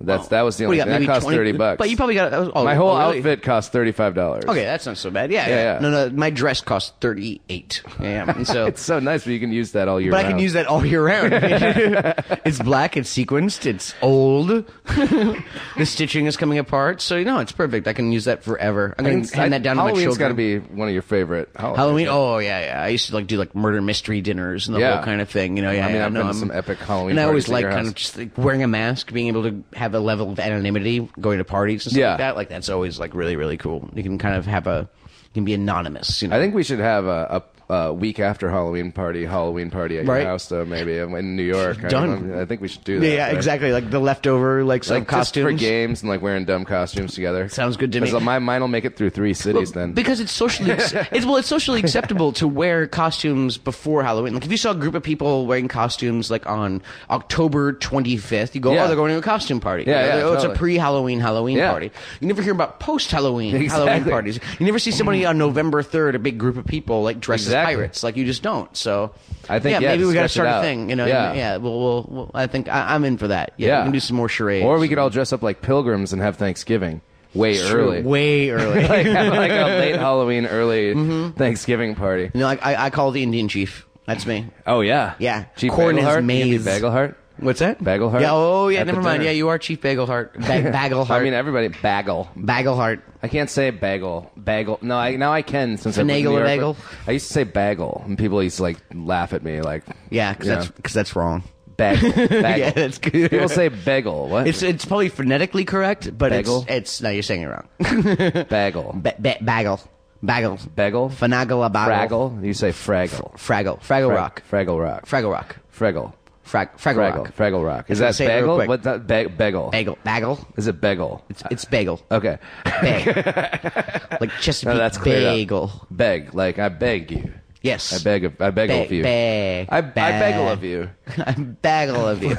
That's that was the what do only thing. maybe That cost 20 thirty bucks. But you probably got oh, my whole oh, really? outfit cost thirty five dollars. Okay, that's not so bad. Yeah, Yeah, yeah. No, no, my dress cost thirty eight. Yeah, and so <laughs> it's so nice, but you can use that all year. Round. But I can use that all year round. <laughs> <laughs> it's black, it's sequenced, it's old. the stitching is coming apart, so you know it's perfect. I can use that forever. I'm I to hand I- that down to my Halloween's children. got to be one of your favorite holidays. Halloween. Oh yeah, yeah. I used to like do like murder mystery dinners and the Yeah. whole kind of thing. You know, yeah. I mean, yeah, I've no, been I'm- some epic Halloween And I always like kind house. of just like wearing a mask, being able to have a level of anonymity, going to parties and stuff Yeah. like that. Like that's always like really really cool. You can kind of have a you can be anonymous. You know. I think we should have a, a, a week after Halloween party, Halloween party at Right. your house, though. Maybe in New York. I Done. don't. I think we should do that. yeah, right? exactly. Like the leftover like some Like costumes for games and like wearing dumb costumes together. Sounds good to me. Uh, my mine will make it through three cities then. Because it's socially, <laughs> it's well, it's socially acceptable to wear costumes before Halloween. Like if you saw a group of people wearing costumes like on October 25th, you go, Yeah. oh, they're going to a costume party. Yeah, You know, yeah, oh, it's a pre-Halloween Halloween Yeah. party. You never hear about post-Halloween Exactly. Halloween parties. You never see somebody on November 3rd, a big group of people like dressed Exactly. pirates. Like you just don't. So I think, yeah, yeah, maybe we got to start a thing. You know, Yeah. yeah. We'll, we'll, we'll, I think I, I'm in for that. Yeah, Yeah. we can do some more charades. Or we could all dress up like pilgrims and have Thanksgiving way It's true. early. way early. <laughs> like, like a late <laughs> Halloween, early mm-hmm. Thanksgiving party. You know, like I, I call the Indian chief. That's me. Oh yeah, Yeah. Chief Corn is Bagelheart? You maize. can Bagelheart. What's that? Bagelheart. Yeah. Oh, yeah. At the Never mind. dinner. Yeah, you are Chief Bagelheart. <laughs> Ba- Bagelheart. I mean, everybody bagel. Bagelheart. I can't say bagel. Bagel. No, I now I can since I Finagle lived in New York, bagel? I used to say bagel, and people used to like laugh at me, like Yeah, because you that's know, because that's wrong. bagel. <laughs> bagel. yeah, that's good. People say bagel. What? It's it's probably phonetically correct, but Bagel? it's it's no, you're saying it wrong. <laughs> bagel. ba- ba- bagel, bagel, Bagel. finagle a bagel, Fraggle. You say fraggle. fraggle, fraggle Frag- rock, Fraggle rock. fraggle rock, Fraggle. Frag, fraggle, Fraggle. rock, Fraggle rock. Is that bagel? What's that? Ba- bagel. bagel, bagel. Is it bagel? It's it's bagel, Okay. bag, <laughs> like Chesapeake No, that's bagel. Beg. Like I beg you. Yes, I beg. Of, I beg Ba- of you. bag, <laughs> I, bagel of you. I bagel of you.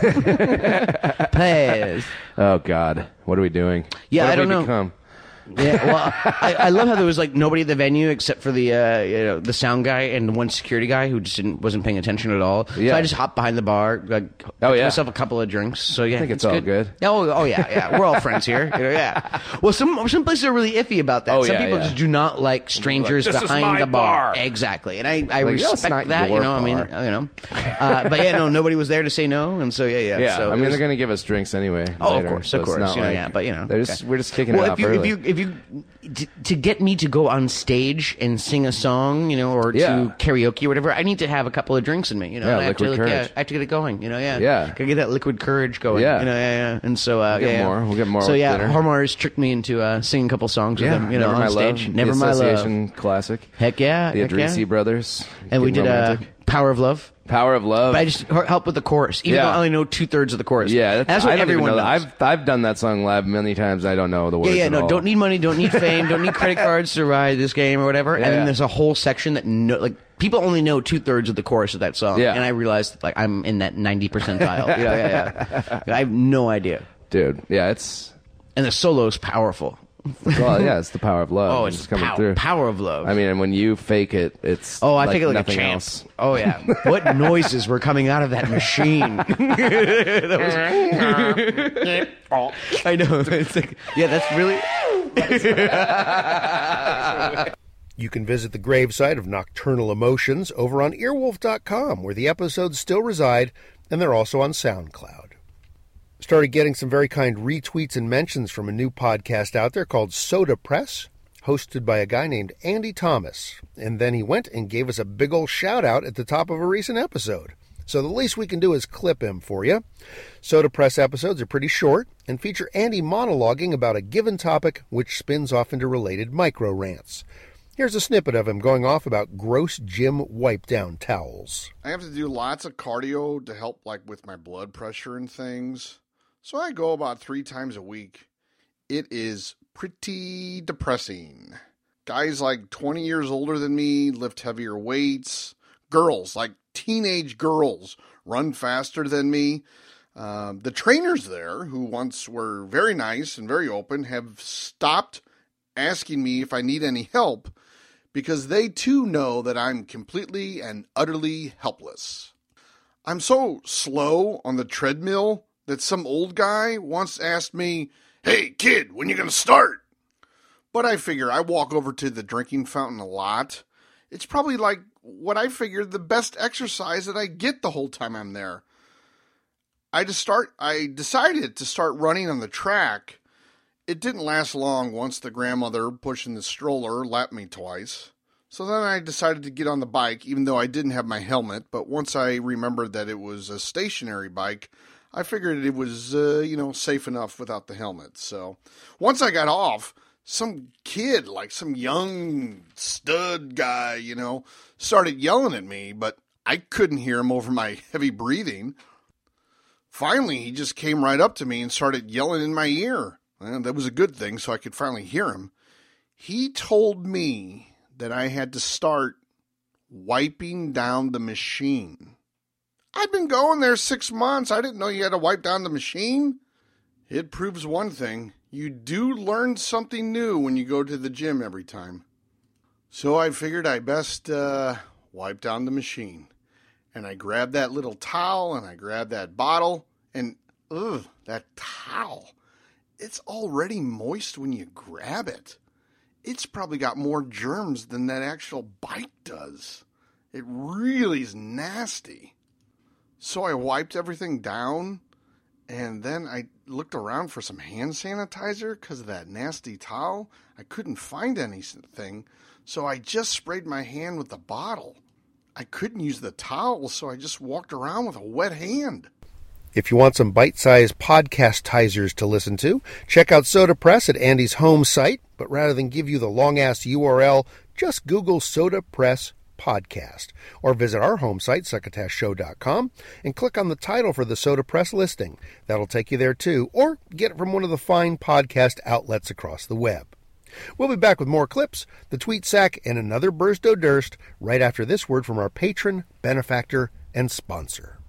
Please. Oh God, what are we doing? Yeah, I don't we know. Become? Yeah, well, I, I love how there was like nobody at the venue except for the uh, you know the sound guy and one security guy who just didn't wasn't paying attention at all. So I just hopped behind the bar, like, Oh, got yeah. myself a couple of drinks. So yeah, I think it's all good. Oh, oh yeah, yeah, we're all friends here. You know, yeah. Well, some some places are really iffy about that. Oh, some yeah, people yeah. just do not like strangers This is behind my the bar. bar. Exactly, and I I Like, respect not that. You your know, I mean, you know, uh, but yeah, no, nobody was there to say no, and so yeah, yeah. Yeah, so I mean was- they're gonna give us drinks anyway. Oh, later, of course, so of course. not You know, like- yeah, but you know, just okay. we're just kicking well, it off early. If you to, to get me to go on stage and sing a song, you know, or Yeah. to karaoke or whatever, I need to have a couple of drinks in me, you know. Yeah, I have to, like, yeah. I have to get it going, you know. Yeah, Yeah. gotta get that liquid courage going. Yeah. you know, yeah, yeah. And so, uh, We'll get yeah, more. We'll get more So yeah, dinner. Harmars tricked me into uh, singing a couple songs with him, you know, Never on My stage. Love, Never the my love. Association classic. Heck yeah, The heck yeah. Brothers. And we did uh, romantic. Power of Love. Power of Love. But I just help with the chorus, even Yeah. though I only know two thirds of the chorus. yeah, that's, that's, what everyone know knows. I've I've done that song live many times. I don't know the words. Yeah, yeah, no, all. don't need money, don't need fame, <laughs> don't need credit cards to ride this game or whatever. Yeah, and then there's a whole section that no, like people only know two thirds of the chorus of that song. Yeah. and I realized like I'm in that ninety percentile. <laughs> yeah, yeah, yeah. I have no idea. dude. Yeah, it's And the solo is powerful. Well, yeah, it's the power of love. Oh, it's just coming pow- through. power of love. I mean, and when you fake it, it's Oh, I like think it like a nothing champ. else. Oh yeah, <laughs> what noises were coming out of that machine? <laughs> <laughs> That was- I know. It's like, yeah, that's really. You can visit the gravesite of Nocturnal Emotions over on earwolf.com, where the episodes still reside, and they're also on SoundCloud. Started getting some very kind retweets and mentions from a new podcast out there called Soda Press, hosted by a guy named Andy Thomas. And then he went and gave us a big ol' shout out at the top of a recent episode. So the least we can do is clip him for you. Soda Press episodes are pretty short and feature Andy monologuing about a given topic which spins off into related micro rants. Here's a snippet of him going off about gross gym wipe down towels. I have to do lots of cardio to help like with my blood pressure and things. So I go about 3 times a week. It is pretty depressing. Guys like 20 years older than me lift heavier weights. Girls, like teenage girls, run faster than me. Um, the trainers there, who once were very nice and very open, have stopped asking me if I need any help because they too know that I'm completely and utterly helpless. I'm so slow on the treadmill that some old guy once asked me, Hey, kid, when you going to start? But I figure I walk over to the drinking fountain a lot. It's probably like what I figure the best exercise that I get the whole time I'm there. I just start I decided to start running on the track. It didn't last long once the grandmother pushing the stroller lapped me twice. So then I decided to get on the bike even though I didn't have my helmet, but once I remembered that it was a stationary bike, I figured it was uh, you know safe enough without the helmet. So once I got off, some kid, like some young stud guy, you know, started yelling at me, but I couldn't hear him over my <laughs> heavy breathing. Finally, he just came right up to me and started yelling in my ear. And that was a good thing, so I could finally hear him. He told me that I had to start wiping down the machine. I've been going there six months. I didn't know you had to wipe down the machine. It proves one thing you do learn something new when you go to the gym every time. So I figured I best uh, wipe down the machine. And I grabbed that little towel and I grabbed that bottle and ugh, that towel. It's already moist when you grab it. It's probably got more germs than that actual bike does. It really is nasty. So I wiped everything down and then I looked around for some hand sanitizer because of that nasty towel. I couldn't find anything, so I just sprayed my hand with the bottle. I couldn't use the towel, so I just walked around with a wet hand. If you want some bite sized podcastizers to listen to, check out Soda Press at Andy's home site. But rather than give you the long ass URL, just Google Soda Press podcast or visit our home site succotashshow.com and click on the title for the soda press listing. That'll take you there too or get it from one of the fine podcast outlets across the web. We'll be back with more clips the tweet sack and another burst o durst right after this word from our patron benefactor and sponsor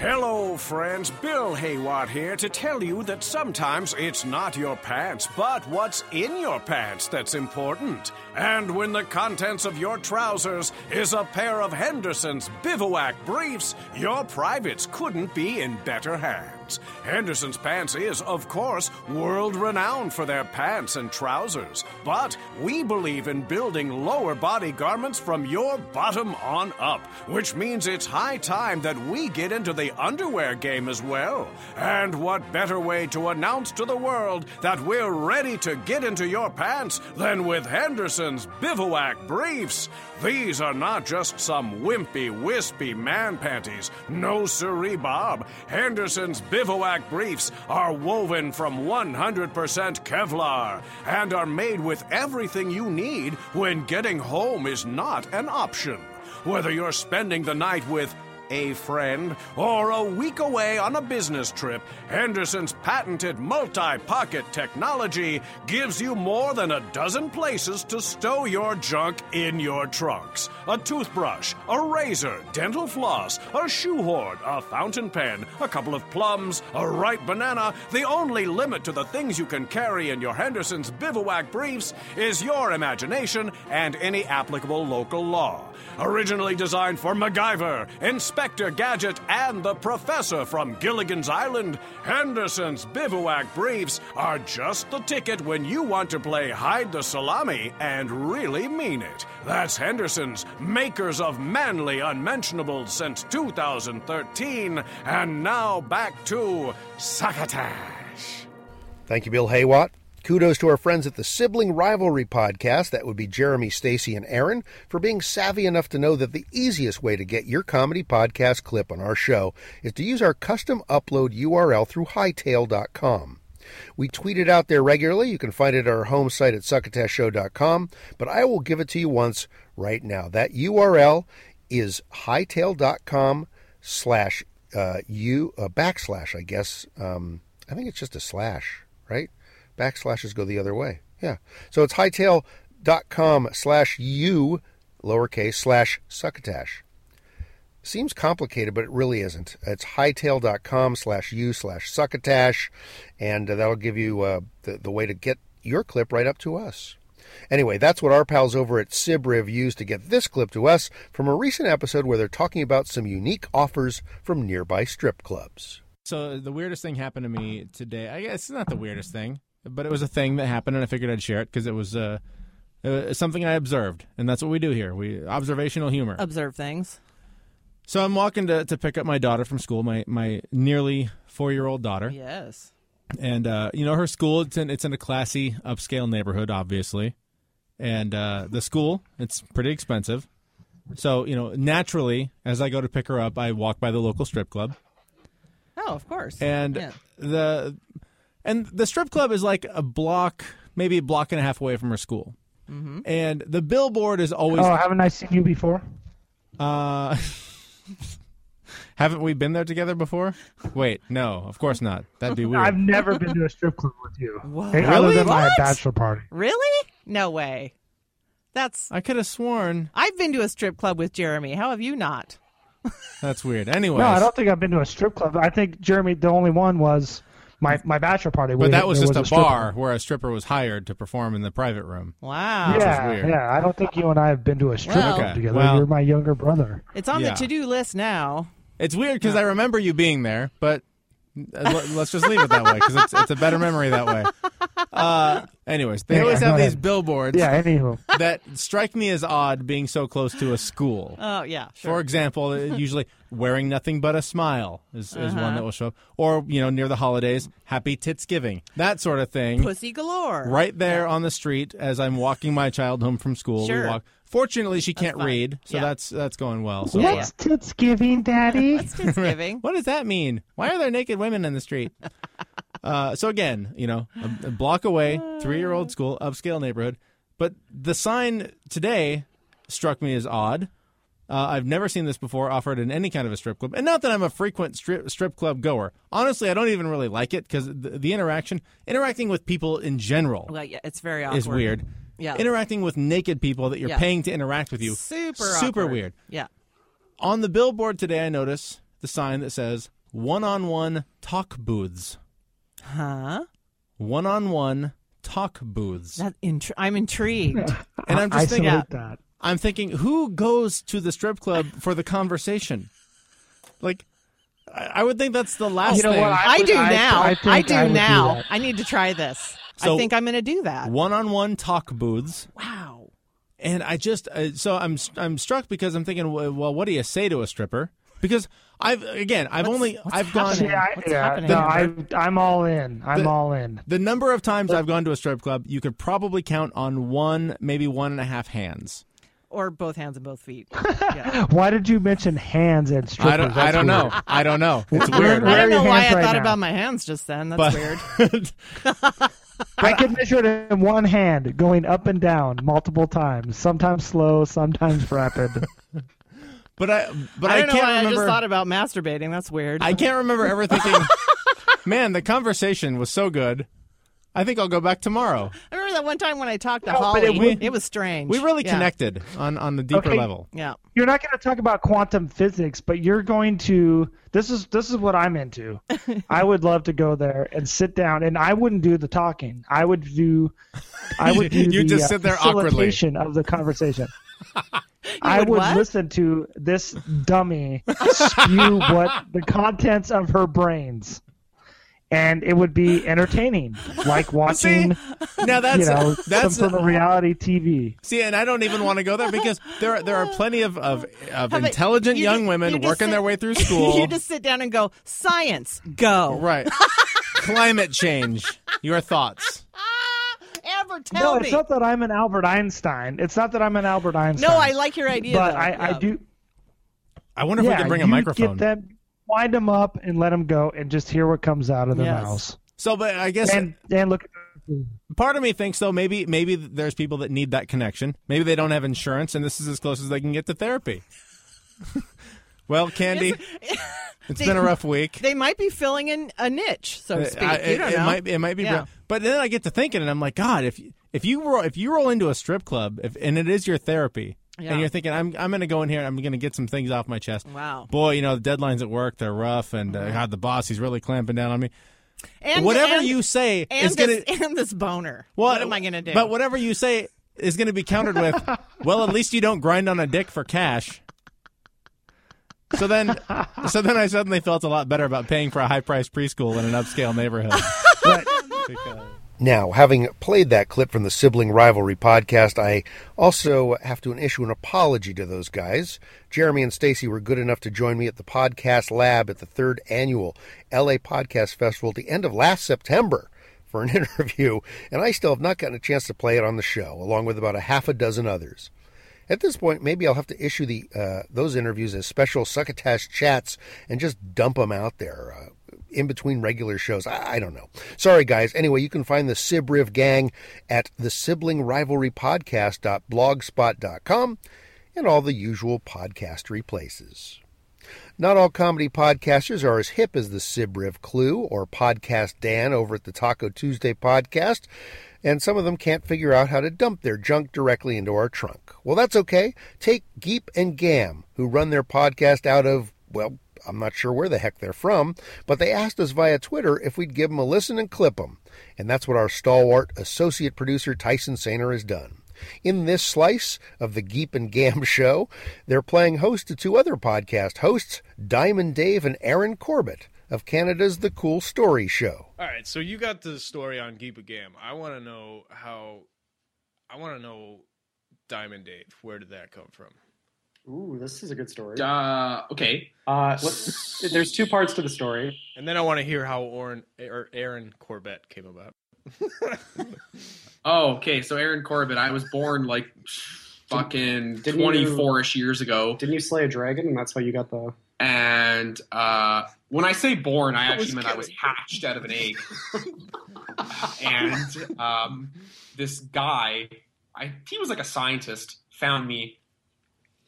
Hello, friends. Bill Haywatt here to tell you that sometimes it's not your pants, but what's in your pants that's important. And when the contents of your trousers is a pair of Henderson's bivouac briefs, your privates couldn't be in better hands. Henderson's Pants is, of course, world renowned for their pants and trousers, but we believe in building lower body garments from your bottom on up, which means it's high time that we get into the underwear game as well. And what better way to announce to the world that we're ready to get into your pants than with Henderson's bivouac briefs? These are not just some wimpy, wispy man panties. No siree, Bob. Henderson's bivouac briefs are woven from 100% Kevlar and are made with everything you need when getting home is not an option. Whether you're spending the night with a friend, or a week away on a business trip, Henderson's patented multi pocket technology gives you more than a dozen places to stow your junk in your trunks a toothbrush, a razor, dental floss, a shoe shoehorn, a fountain pen, a couple of plums, a ripe banana. The only limit to the things you can carry in your Henderson's bivouac briefs is your imagination and any applicable local law. Originally designed for MacGyver, Inspector Gadget, and the Professor from Gilligan's Island, Henderson's Bivouac Briefs are just the ticket when you want to play hide the salami and really mean it. That's Henderson's, makers of manly unmentionables since 2013, and now back to Succotash. Thank you, Bill Haywatt. Kudos to our friends at the Sibling Rivalry Podcast, that would be Jeremy, Stacy, and Aaron, for being savvy enough to know that the easiest way to get your comedy podcast clip on our show is to use our custom upload URL through hightail.com. We tweet it out there regularly. You can find it at our home site at succotashshow.com, but I will give it to you once right now. That URL is hightail.com slash uh, you uh, backslash, I guess. Um, I think it's just a slash, right? Backslashes go the other way. Yeah. So it's hightail.com slash you, lowercase, slash succotash. Seems complicated, but it really isn't. It's hightail.com slash you slash succotash, and uh, that'll give you uh, the, the way to get your clip right up to us. Anyway, that's what our pals over at Sibriv used to get this clip to us from a recent episode where they're talking about some unique offers from nearby strip clubs. So the weirdest thing happened to me today. I guess it's not the weirdest thing, but it was a thing that happened, and I figured I'd share it because it was uh, uh, something I observed, and that's what we do here. We observational humor. Observe things. So I'm walking to, to pick up my daughter from school, my my nearly four year old daughter. Yes. And uh, you know her school. It's in it's in a classy upscale neighborhood, obviously, and uh, the school it's pretty expensive. So you know naturally, as I go to pick her up, I walk by the local strip club, Oh, of course. and Yeah. the and the strip club is like a block, maybe a block and a half away from her school. Mhm. And the billboard is always. Oh, haven't I seen you before? Uh, <laughs> haven't we been there together before? Wait, no, of course not. That'd be weird. I've never been to a strip club with you. Whoa. Hey, Other Really? than my bachelor party. Really? No way. That's. I could have sworn. I've been to a strip club with Jeremy. How have you not? <laughs> That's weird. Anyway, No, I don't think I've been to a strip club. I think Jeremy, the only one was my my bachelor party. But where that was there just a stripper. bar where a stripper was hired to perform in the private room. Wow. Yeah, weird. yeah. I don't think you and I have been to a strip Well- club Okay, together. well- You're my younger brother. It's on Yeah. the to-do list now. It's weird because I remember you being there, but let- let's just leave it that way because it's, it's a better memory that way. Uh, anyways, they Yeah, always go have these billboards Yeah, anywho. that strike me as odd being so close to a school. Oh yeah. Sure. For example, uh, usually wearing nothing but a smile is, is one Uh-huh. that will show up. Or, you know, near the holidays, happy Titsgiving, that sort of thing. Pussy galore. Right there on the street as I'm walking my child home from school. Sure. We walk. Fortunately, she can't fine. read, so Yeah. that's that's going well. So What's tits giving, Daddy? <laughs> What's Thanksgiving? <laughs> what does that mean? Why are there naked women in the street? uh, so again, you know, a, a block away, three-year-old school, upscale neighborhood. But the sign today struck me as odd. Uh, I've never seen this before offered in any kind of a strip club, and not that I'm a frequent strip strip club goer. Honestly, I don't even really like it because the, the interaction, interacting with people in general, Well, yeah, it's very awkward. is weird. Yeah. Interacting with naked people that you're Yeah. paying to interact with you, Super super awkward. weird. Yeah. On the billboard today, I notice the sign that says "one-on-one talk booths." Huh? One-on-one talk booths. That intri- I'm intrigued. <laughs> and I'm just I thinking, salute that. I'm thinking, who goes to the strip club for the conversation? Like, I, I would think that's the last You know thing. what? I, would- do I- now. I I, do I would do now. I need to try this. So- I think I'm going to do that. One-on-one talk booths. Wow. And I just uh, so I'm I'm struck because I'm thinking, well, well, what do you say to a stripper? Because I've again, I've What's- only what's I've gone. See, happening? I, What's yeah, happening? no, I, I'm all in. I'm The- all in. The number of times I've gone to a strip club, you could probably count on one, maybe one and a half hands. Or both hands and both feet. <laughs> Yeah. Why did you mention hands and strippers? I don't. I don't know. I don't know. It's weird. I don't know why I hands right thought now? about my hands just then. That's But- weird. <laughs> <laughs> <laughs> I can measure it in one hand, going up and down multiple times. Sometimes slow, sometimes rapid. <laughs> But I. But I I, don't know can't why I remember. just thought about masturbating. That's weird. I can't remember ever thinking. <laughs> Man, the conversation was so good. I think I'll go back tomorrow. <laughs> I remember that one time when I talked to No, Holly. it It, was strange. We really Yeah. connected on on the deeper Okay. level. Yeah. You're not going to talk about quantum physics, but you're going to. This is this is what I'm into. <laughs> I would love to go there and sit down, and I wouldn't do the talking. I would do. I would do <laughs> You the just uh, sit there awkwardly. facilitation of the conversation. I would would what? listen to this dummy spew what the contents of her brains, and it would be <laughs> entertaining, like <laughs> watching. Now that's you know, <laughs> that's some sort of reality TV. See, and I don't even want to go there because there are, there are plenty of of, of intelligent you young just- women you working sit- their way through school. you just sit down and go, science, go. right. Climate change. Your thoughts. Ever No, tell it's not that I'm an Albert Einstein. It's not that I'm an Albert Einstein. No, I like your idea. but though. I, I do. I wonder if yeah, we can bring a you microphone. Get them, wind them up, and let them go, and just hear what comes out of their Yes. mouths. So, but I guess And and look, part of me thinks though maybe maybe there's people that need that connection. Maybe they don't have insurance, and this is as close as they can get to therapy. <laughs> well, Candy, it's They- been a rough week. They might be filling in a niche, so to uh, speak. I- you it, don't it know. might it might be, Yeah. but then I get to thinking, and I'm like, God, if if you roll, if you roll into a strip club, if, and it is your therapy, Yeah. and you're thinking, I'm I'm going to go in here, and I'm going to get some things off my chest. Wow. boy, you know the deadlines at work they're rough, and uh, God, the boss he's really clamping down on me. And whatever and- you say and is going this, to <laughs> and this boner. Well, what am I going to do? But whatever you say is going to be countered with, <laughs> well, at least you don't grind on a dick for cash. So then, so then I suddenly felt a lot better about paying for a high-priced preschool in an upscale neighborhood. <laughs> Because- Now, having played that clip from the Sibling Rivalry podcast, I also have to issue an apology to those guys. Jeremy and Stacy were good enough to join me at the Podcast Lab at the third annual LA Podcast Festival at the end of last September for an <laughs> interview, and I still have not gotten a chance to play it on the show, along with about a half a dozen others. At this point, maybe I'll have to issue the uh, those interviews as special succotash chats and just dump them out there uh, in between regular shows. I, I don't know. Sorry, guys. Anyway, you can find the Sibriv gang at the Sibling Rivalry Podcast.blogspot.com and all the usual podcastery places. Not all comedy podcasters are as hip as the Sibriv Clue or Podcast Dan over at the Taco Tuesday podcast, and some of them can't figure out how to dump their junk directly into our trunk. Well, that's okay. Take Geep and Gam, who run their podcast out of, well, I'm not sure where the heck they're from, but they asked us via Twitter if we'd give them a listen and clip them. And that's what our stalwart associate producer Tyson Sainer has done. In this slice of the Geep and Gam <laughs> show, they're playing host to two other podcast hosts, Diamond Dave and Aaron Corbett of Canada's The Cool Story Show. All right, so you got the story on Geep and Gam. I want to know how. I want to know Diamond Dave. Where did that come from? Ooh, this is a good story. Uh, okay. Uh, let- there's two parts to the story. And then I want to hear how Oren, or Aaron Corbett came about. <laughs> Oh, okay. So Aaron Corbett, I was born like fucking Didn't twenty four ish years ago. Didn't you slay a dragon, and that's why you got the? And uh, when I say born, I I actually was meant I was hatched out of an egg. <laughs> and um, this guy, I he was like a scientist, found me,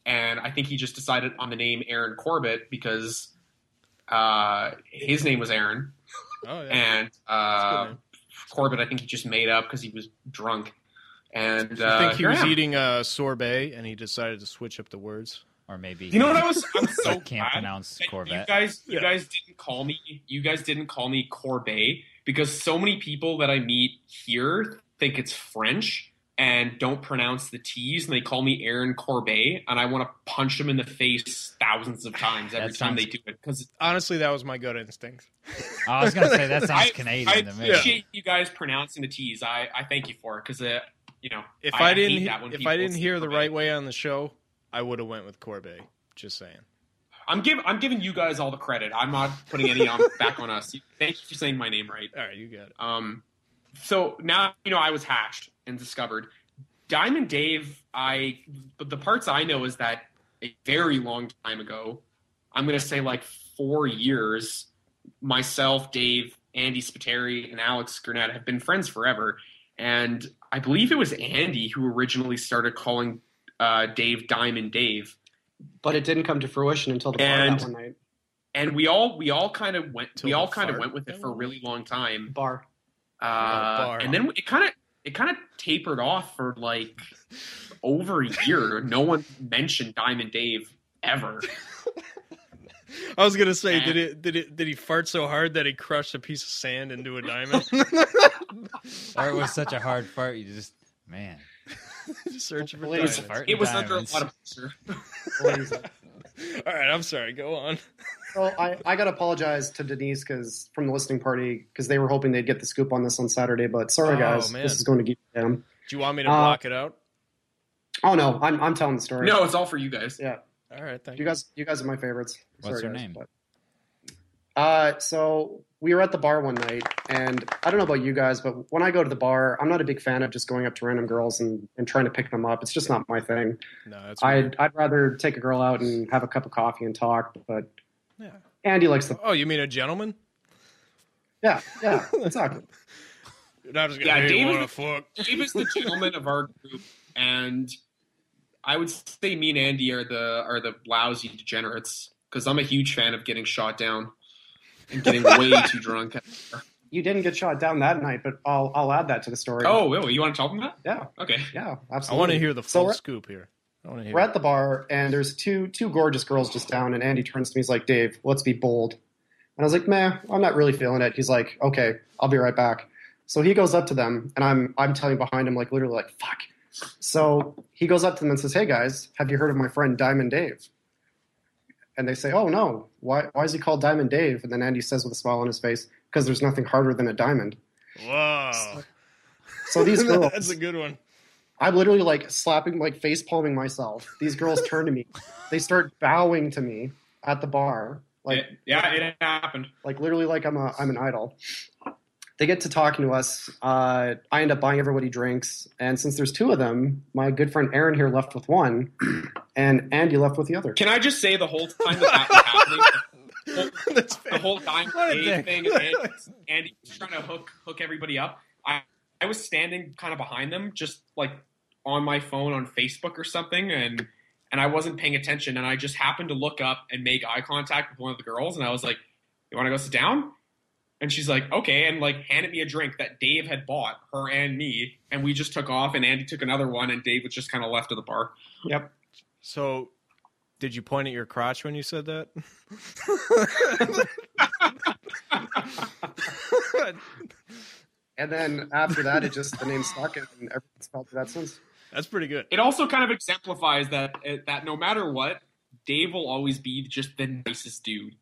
and I think he just decided on the name Aaron Corbett because uh, his name was Aaron, Oh yeah. and uh, Corbett I think he just made up because he was drunk. And uh, I think he here I was eating a sorbet, and he decided to switch up the words. Or maybe You know what I was? I'm <laughs> so can't pronounce Corbett. You guys, you guys didn't call me. You guys didn't call me Corbet because so many people that I meet here think it's French and don't pronounce the T's, and they call me Aaron Corbet, and I want to punch them in the face thousands of times <sighs> every That time they do it. Because Honestly, that was my gut instinct. <laughs> I was gonna say that <laughs> sounds I, Canadian I to me. appreciate you guys pronouncing the T's. I, I thank you for it because uh, you know If I, hate didn't, that when if I didn't say hear the right way on the show, I would have went with Corbet. Just saying. I'm giving I'm giving you guys all the credit. I'm not putting any on, <laughs> back on us. Thank you for saying my name right. All right, you got it. Um, so now you know I was hatched and discovered. Diamond Dave, I but the parts I know is that a very long time ago, I'm gonna say like four years, myself, Dave, Andy Spiteri, and Alex Gurnett have been friends forever. And I believe it was Andy who originally started calling uh, Dave Diamond Dave. But it didn't come to fruition until the bar And- that one night. and we all we all kind of went we all kind of went with it for a really long time bar uh, bar. and then it kind of it kind of tapered off for like over a year no one mentioned diamond dave ever <laughs> I was gonna say, did it did it did he fart so hard that he crushed a piece of sand into a diamond? <laughs> or it was such a hard fart, you just man. <laughs> Searching for it was, diamonds. it was under a lot of pressure <laughs> All right, I'm sorry. Go on. <laughs> Well, I, I got to apologize to Denise because from the listening party because they were hoping they'd get the scoop on this on Saturday, but sorry Oh, guys, man. this is going to get them. Do you want me to Uh, block it out? Oh no, I'm I'm telling the story. no it's all for you guys Yeah. All right, thank you guys. You guys are my favorites. What's Sorry, her guys, name? but- Uh, so we were at the bar one night, and I don't know about you guys, but when I go to the bar, I'm not a big fan of just going up to random girls and, and trying to pick them up. It's just not my thing. No, that's I'd I'd rather take a girl out and have a cup of coffee and talk. But Yeah. Andy likes the Oh, you mean a gentleman? Yeah, yeah, exactly. <laughs> Not just Yeah, gonna Dave is, fuck. Dave is the gentleman of our group, and I would say me and Andy are the are the lousy degenerates because I'm a huge fan of getting shot down and getting way <laughs> too drunk. You didn't get shot down that night, but I'll I'll add that to the story. Oh, really? You want to tell them that? Yeah. Okay. Yeah, absolutely. I want to hear the full we're- scoop here. I want to hear. We're at the bar, and there's two two gorgeous girls just down, and Andy turns to me. He's like, "Dave, let's be bold." And I was like, "Man, I'm not really feeling it." He's like, "Okay, I'll be right back." So he goes up to them, and I'm I'm telling behind him, like literally, like "fuck." So he goes up to them and says, "Hey guys, have you heard of my friend Diamond Dave?" And they say, "Oh no, why why is he called Diamond Dave?" And then Andy says with a smile on his face, "Because there's nothing harder than a diamond." Wow. So these <laughs> girls, That's a good one. I'm literally like slapping, like face palming myself. These girls <laughs> turn to me. They start bowing to me at the bar, like yeah, it happened. like literally like I'm a I'm an idol. They get to talking to us. Uh, I end up buying everybody drinks, and since there's two of them, my good friend Aaron here left with one, <clears throat> and Andy left with the other. Can I just say the whole time that that was happening, the whole, <laughs> the whole time What Dave thing, and Andy was trying to hook hook everybody up. I I was standing kind of behind them, just like on my phone on Facebook or something, and and I wasn't paying attention, and I just happened to look up and make eye contact with one of the girls, and I was like, "You want to go sit down?" And she's like, "Okay," and like handed me a drink that Dave had bought her and me, and we just took off, and Andy took another one, and Dave was just kind of left of the bar. Yep. So, did you point at your crotch when you said that? <laughs> And then after that, it just the name stuck, and everyone's spelled that since. That's pretty good. It also kind of exemplifies that uh, that no matter what, Dave will always be just the nicest dude.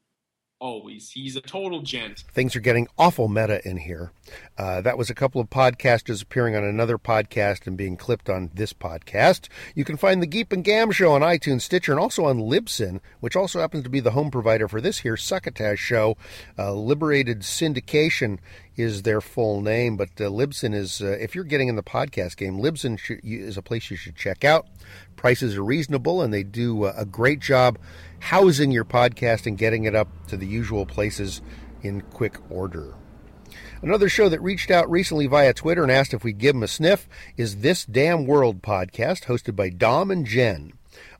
Always, he's a total gent. Things are getting awful meta in here. Uh, that was a couple of podcasters appearing on another podcast and being clipped on this podcast. You can find the Geep and Gam show on iTunes, Stitcher, and also on Libsyn, which also happens to be the home provider for this here Succotash show. Uh, Liberated Syndication is their full name, but uh, Libsyn is, uh, if you're getting in the podcast game, Libsyn is a place you should check out. Prices are reasonable, and they do uh, a great job housing your podcast and getting it up to the usual places in quick order. Another show that reached out recently via Twitter and asked if we'd give them a sniff is This Damn World podcast, hosted by Dom and Jen.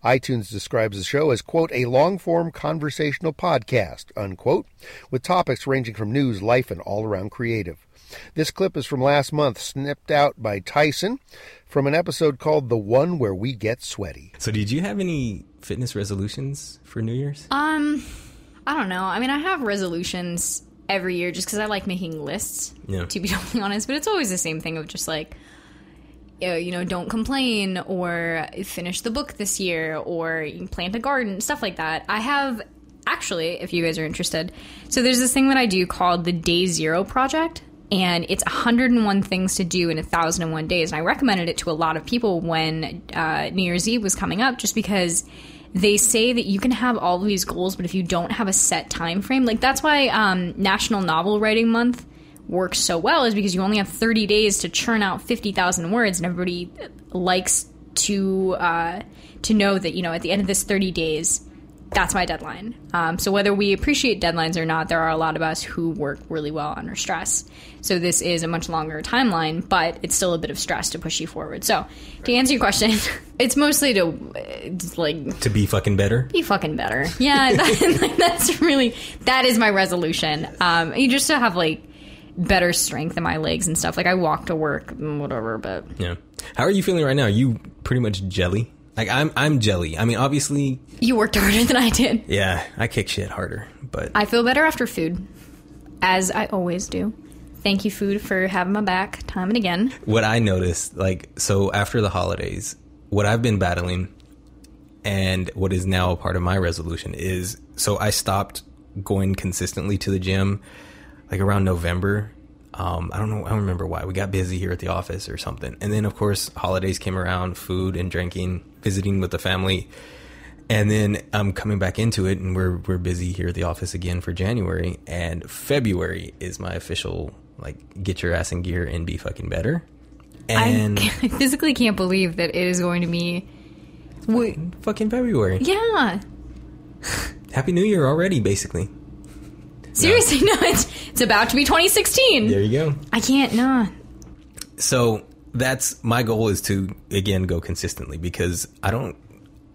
iTunes describes the show as, quote, a long form conversational podcast, unquote, with topics ranging from news, life, and all around creative. This clip is from last month, snipped out by Tyson from an episode called The One Where We Get Sweaty. So, did you have any fitness resolutions for New Year's? Um, I don't know. I mean, I have resolutions every year just because I like making lists. Yeah. To be <laughs> totally honest, but it's always the same thing of just like, you know, don't complain or finish the book this year or plant a garden, stuff like that. I have actually, if you guys are interested, so there's this thing that I do called the Day Zero Project. And it's 101 things to do in 1001 days. And I recommended it to a lot of people when uh, New Year's Eve was coming up just because they say that you can have all of these goals, but if you don't have a set time frame, like that's why um, National Novel Writing Month works so well, is because you only have 30 days to churn out 50,000 words, and everybody likes to uh, to know that you know at the end of this 30 days, that's my deadline. Um, so whether we appreciate deadlines or not, there are a lot of us who work really well under stress. So this is a much longer timeline, but it's still a bit of stress to push you forward. So to answer your question, <laughs> it's mostly to just, like To be fucking better? be fucking better. Yeah, <laughs> that, that's really that is my resolution. Um, you just to have like better strength in my legs and stuff. Like I walk to work, and whatever. But Yeah. How are you feeling right now? Are you pretty much jelly? Like I'm I'm jelly. I mean, obviously, you worked harder than I did. yeah, I kick shit harder, but I feel better after food, as I always do. Thank you, food, for having my back time and again. what I noticed, like, so after the holidays, what I've been battling and what is now a part of my resolution is so I stopped going consistently to the gym like around November. Um, I don't know, I don't remember why. We got busy here at the office or something. And then, of course, holidays came around, food and drinking, visiting with the family. And then I'm coming back into it, and we're we're busy here at the office again for January. And February is my official like get your ass in gear and be fucking better. And I, <laughs> I physically can't believe that it is going to be. Wait, fucking February. Yeah, Happy New Year already, basically. Seriously, <laughs> no. It's It's about to be 2016. There you go. I can't. No. So that's my goal is to again go consistently because I don't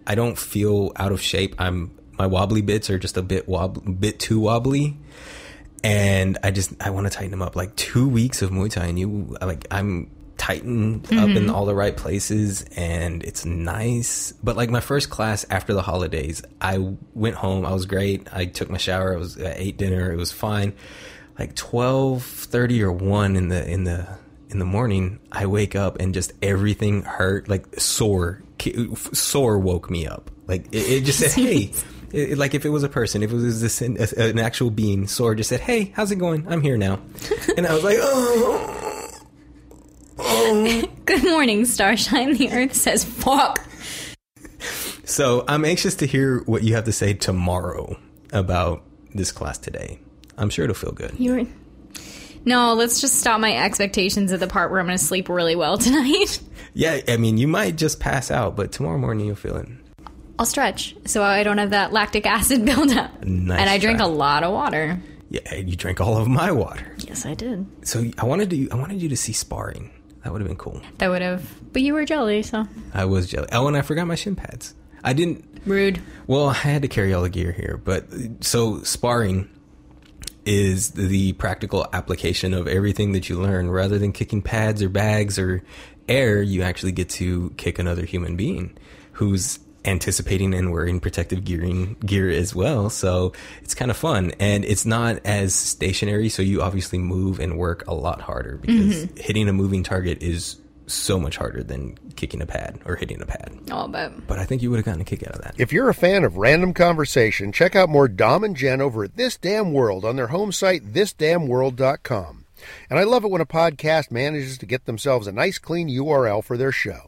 I don't feel out of shape. I'm my wobbly bits are just a bit wob bit too wobbly. And I just I want to tighten them up. Like two weeks of Muay Thai and you like I'm tightened up in Mhm. all the right places and it's nice. But like my first class after the holidays, I went home. I was great. I took my shower. I was I ate dinner. It was fine. Like twelve thirty or one in the in the in the morning, I wake up and just everything hurt. Like sore, sore woke me up. Like it, it just said, "Hey." <laughs> It, like if it was a person, if it was this an, an actual being, Sore just said, "Hey, how's it going? I'm here now," and I was like, "Oh, <laughs> Good morning, Starshine. The Earth says fuck. So I'm anxious to hear what you have to say tomorrow about this class today. I'm sure it'll feel good. You were. No, let's just stop my expectations at the part where I'm going to sleep really well <laughs> tonight. Yeah, I mean, you might just pass out, but tomorrow morning you'll feel it. I'll stretch so I don't have that lactic acid <laughs> buildup. Nice and I drink try. a lot of water. Yeah, you drank all of my water. Yes, I did. So I wanted to. I wanted you to see sparring. That would have been cool. That would have. But you were jelly, so. I was jelly. Oh, and I forgot my shin pads. I didn't. Rude. Well, I had to carry all the gear here, but so sparring is the practical application of everything that you learn. Rather than kicking pads or bags or air, you actually get to kick another human being who's anticipating and wearing protective gearing gear as well. So it's kind of fun and it's not as stationary. So you obviously move and work a lot harder because Mhm. hitting a moving target is so much harder than kicking a pad or hitting a pad. Oh, but. But I think you would have gotten a kick out of that. If you're a fan of random conversation, check out more Dom and Jen over at This Damn World on their home site, thisdamnworld.com. And I love it when a podcast manages to get themselves a nice clean URL for their show.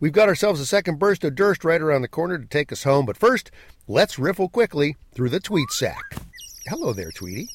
We've got ourselves a second burst of Durst right around the corner to take us home, but first, let's riffle quickly through the tweet sack. Hello there, Tweety.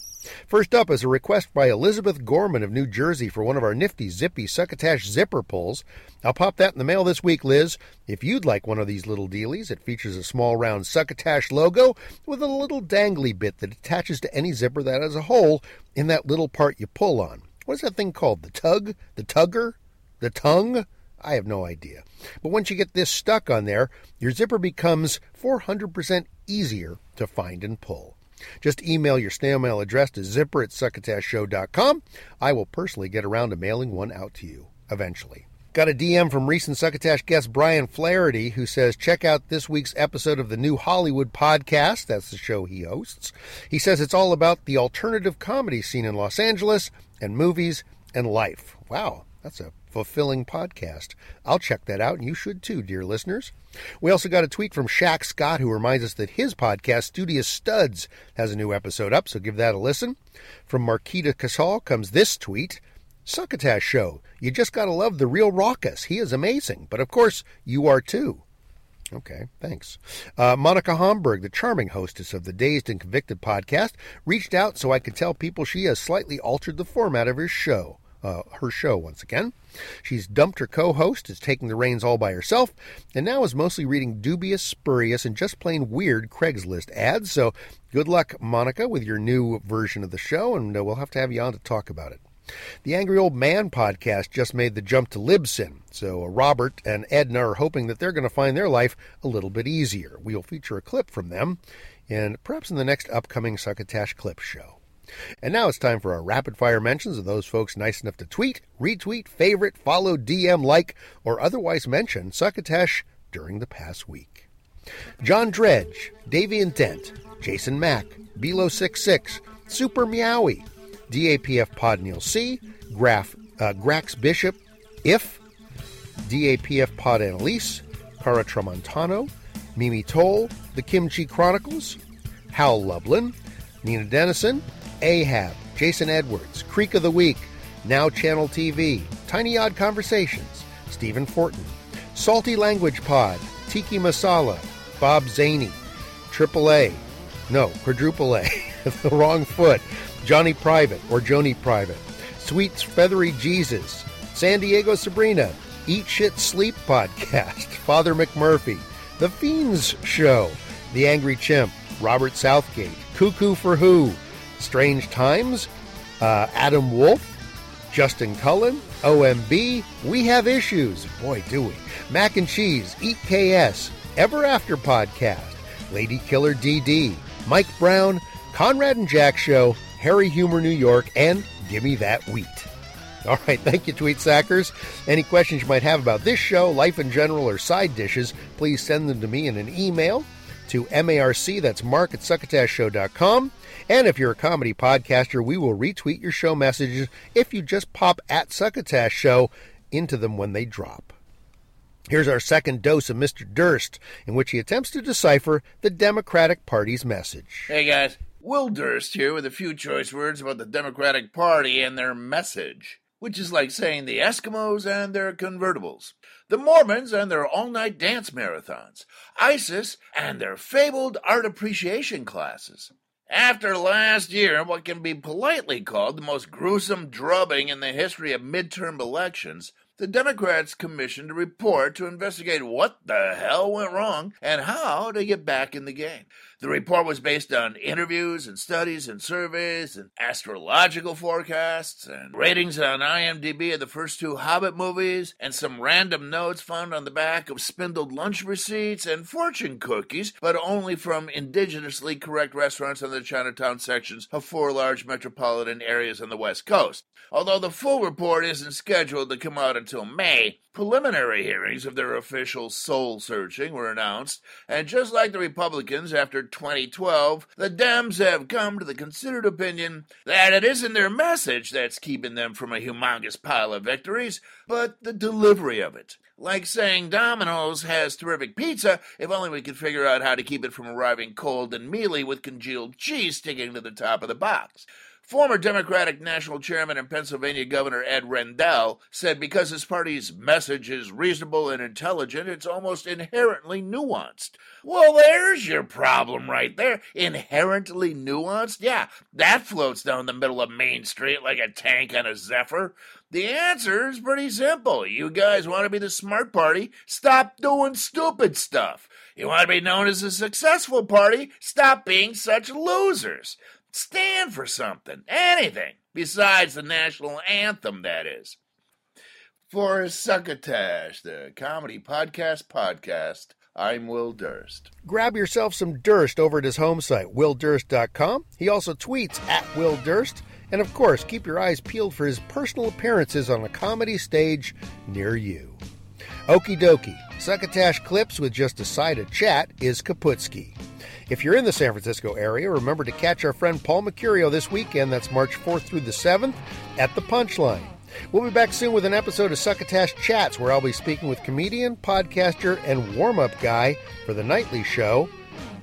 First up is a request by Elizabeth Gorman of New Jersey for one of our nifty zippy succotash zipper pulls. I'll pop that in the mail this week, Liz. If you'd like one of these little dealies, it features a small round succotash logo with a little dangly bit that attaches to any zipper that has a hole in that little part you pull on. What is that thing called? The tug? The tugger? The tongue? I have no idea. But once you get this stuck on there, your zipper becomes 400% easier to find and pull. Just email your snail mail address to zipper at succotashshow.com. I will personally get around to mailing one out to you eventually. Got a DM from recent Succotash guest Brian Flaherty who says, check out this week's episode of the New Hollywood podcast. That's the show he hosts. He says it's all about the alternative comedy scene in Los Angeles and movies and life. Wow, that's a fulfilling podcast. I'll check that out, and you should too, dear listeners. We also got a tweet from Shaq Scott who reminds us that his podcast, Studious Studs, has a new episode up, so give that a listen. From Marquita Casal comes this tweet. Succotash Show. You just gotta love the real Raucus. He is amazing. But of course, you are too. Okay, thanks. Uh, Monica Homburg, the charming hostess of the Dazed and Convicted podcast, reached out so I could tell people she has slightly altered the format of her show. Uh, her show once again. She's dumped her co host, is taking the reins all by herself, and now is mostly reading dubious, spurious, and just plain weird Craigslist ads. So good luck, Monica, with your new version of the show, and uh, we'll have to have you on to talk about it. The Angry Old Man podcast just made the jump to Libsyn, so uh, Robert and Edna are hoping that they're going to find their life a little bit easier. We'll feature a clip from them, and perhaps in the next upcoming Succotash Clip show. And now it's time for our rapid fire mentions of those folks nice enough to tweet, retweet, favorite, follow, DM, like, or otherwise mention Succotash during the past week. John Dredge, Davian Dent, Jason Mack, Bilo66, Super Meowie, DAPF Pod Neil C, Graf, uh, Grax Bishop, If, DAPF Pod Annalise, Cara Tramontano, Mimi Toll, The Kimchi Chronicles, Hal Lublin, Nina Dennison, Ahab, Jason Edwards, Creek of the Week, Now Channel TV, Tiny Odd Conversations, Stephen Fortin, Salty Language Pod, Tiki Masala, Bob Zaney, Triple A, no, Quadruple A, <laughs> The Wrong Foot, Johnny Private or Joni Private, Sweet's Feathery Jesus, San Diego Sabrina, Eat Shit Sleep Podcast, <laughs> Father McMurphy, The Fiends Show, The Angry Chimp, Robert Southgate, Cuckoo for Who, Strange Times, uh, Adam Wolf, Justin Cullen, OMB, We Have Issues, boy do we, Mac and Cheese, Eat KS, Ever After Podcast, Lady Killer DD, Mike Brown, Conrad and Jack Show, Harry Humor New York, and Gimme That Wheat. All right, thank you, Tweet Sackers. Any questions you might have about this show, life in general, or side dishes, please send them to me in an email to MARC, that's mark at succotashshow.com. And if you're a comedy podcaster, we will retweet your show messages if you just pop at Succotash Show into them when they drop. Here's our second dose of Mr. Durst, in which he attempts to decipher the Democratic Party's message. Hey guys, Will Durst here with a few choice words about the Democratic Party and their message, which is like saying the Eskimos and their convertibles, the Mormons and their all night dance marathons, ISIS and their fabled art appreciation classes. After last year, what can be politely called the most gruesome drubbing in the history of midterm elections, the Democrats commissioned a report to investigate what the hell went wrong and how to get back in the game. The report was based on interviews and studies and surveys and astrological forecasts and ratings on IMDb of the first two Hobbit movies and some random notes found on the back of spindled lunch receipts and fortune cookies, but only from indigenously correct restaurants in the Chinatown sections of four large metropolitan areas on the West Coast. Although the full report isn't scheduled to come out until May, preliminary hearings of their official soul searching were announced, and just like the Republicans after 2012, the Dems have come to the considered opinion that it isn't their message that's keeping them from a humongous pile of victories, but the delivery of it. Like saying Domino's has terrific pizza, if only we could figure out how to keep it from arriving cold and mealy with congealed cheese sticking to the top of the box. Former Democratic National Chairman and Pennsylvania Governor Ed Rendell said because his party's message is reasonable and intelligent, it's almost inherently nuanced. Well, there's your problem right there. Inherently nuanced? Yeah, that floats down the middle of Main Street like a tank on a Zephyr. The answer is pretty simple. You guys want to be the smart party? Stop doing stupid stuff. You want to be known as a successful party? Stop being such losers. Stand for something, anything, besides the national anthem, that is. For Succotash, the comedy podcast podcast, I'm Will Durst. Grab yourself some Durst over at his home site, willdurst.com. He also tweets at Will Durst. And of course, keep your eyes peeled for his personal appearances on a comedy stage near you. Okie dokie, Succotash Clips with just a side of chat is Kaputski. If you're in the San Francisco area, remember to catch our friend Paul Mecurio this weekend. That's March 4th through the 7th at the Punchline. We'll be back soon with an episode of Succotash Chats where I'll be speaking with comedian, podcaster, and warm up guy for the nightly show,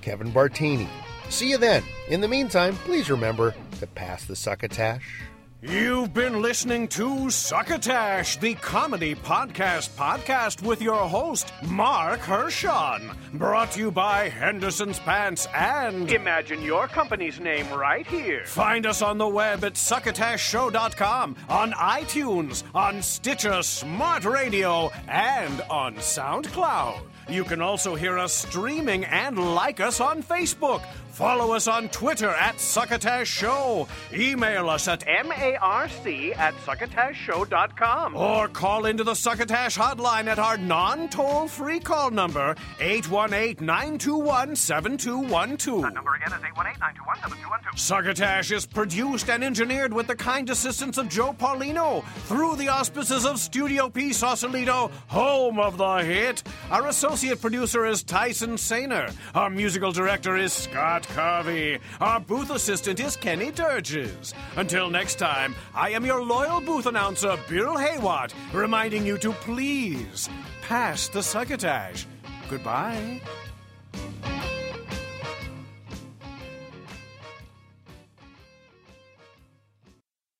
Kevin Bartini. See you then. In the meantime, please remember to pass the Succotash. You've been listening to Succotash, the comedy podcast podcast with your host, Marc Hershon. Brought to you by Henderson's Pants and. Imagine your company's name right here. Find us on the web at succotashshow.com, on iTunes, on Stitcher Smart Radio, and on SoundCloud. You can also hear us streaming and like us on Facebook. Follow us on Twitter at Succotash Show. Email us at M-A-R-C at succotashshow.com. Or call into the Succotash hotline at our non toll free call number, 818 921 7212. That number again is 818-921-7212. Succotash is produced and engineered with the kind assistance of Joe Paulino through the auspices of Studio P Sausalito, home of the hit. Our associate producer is Tyson Sainer. Our musical director is Scott Carvey. Our booth assistant is Kenny Durges. Until next time, I am your loyal booth announcer, Bill Haywatt, reminding you to please pass the succotash. Goodbye.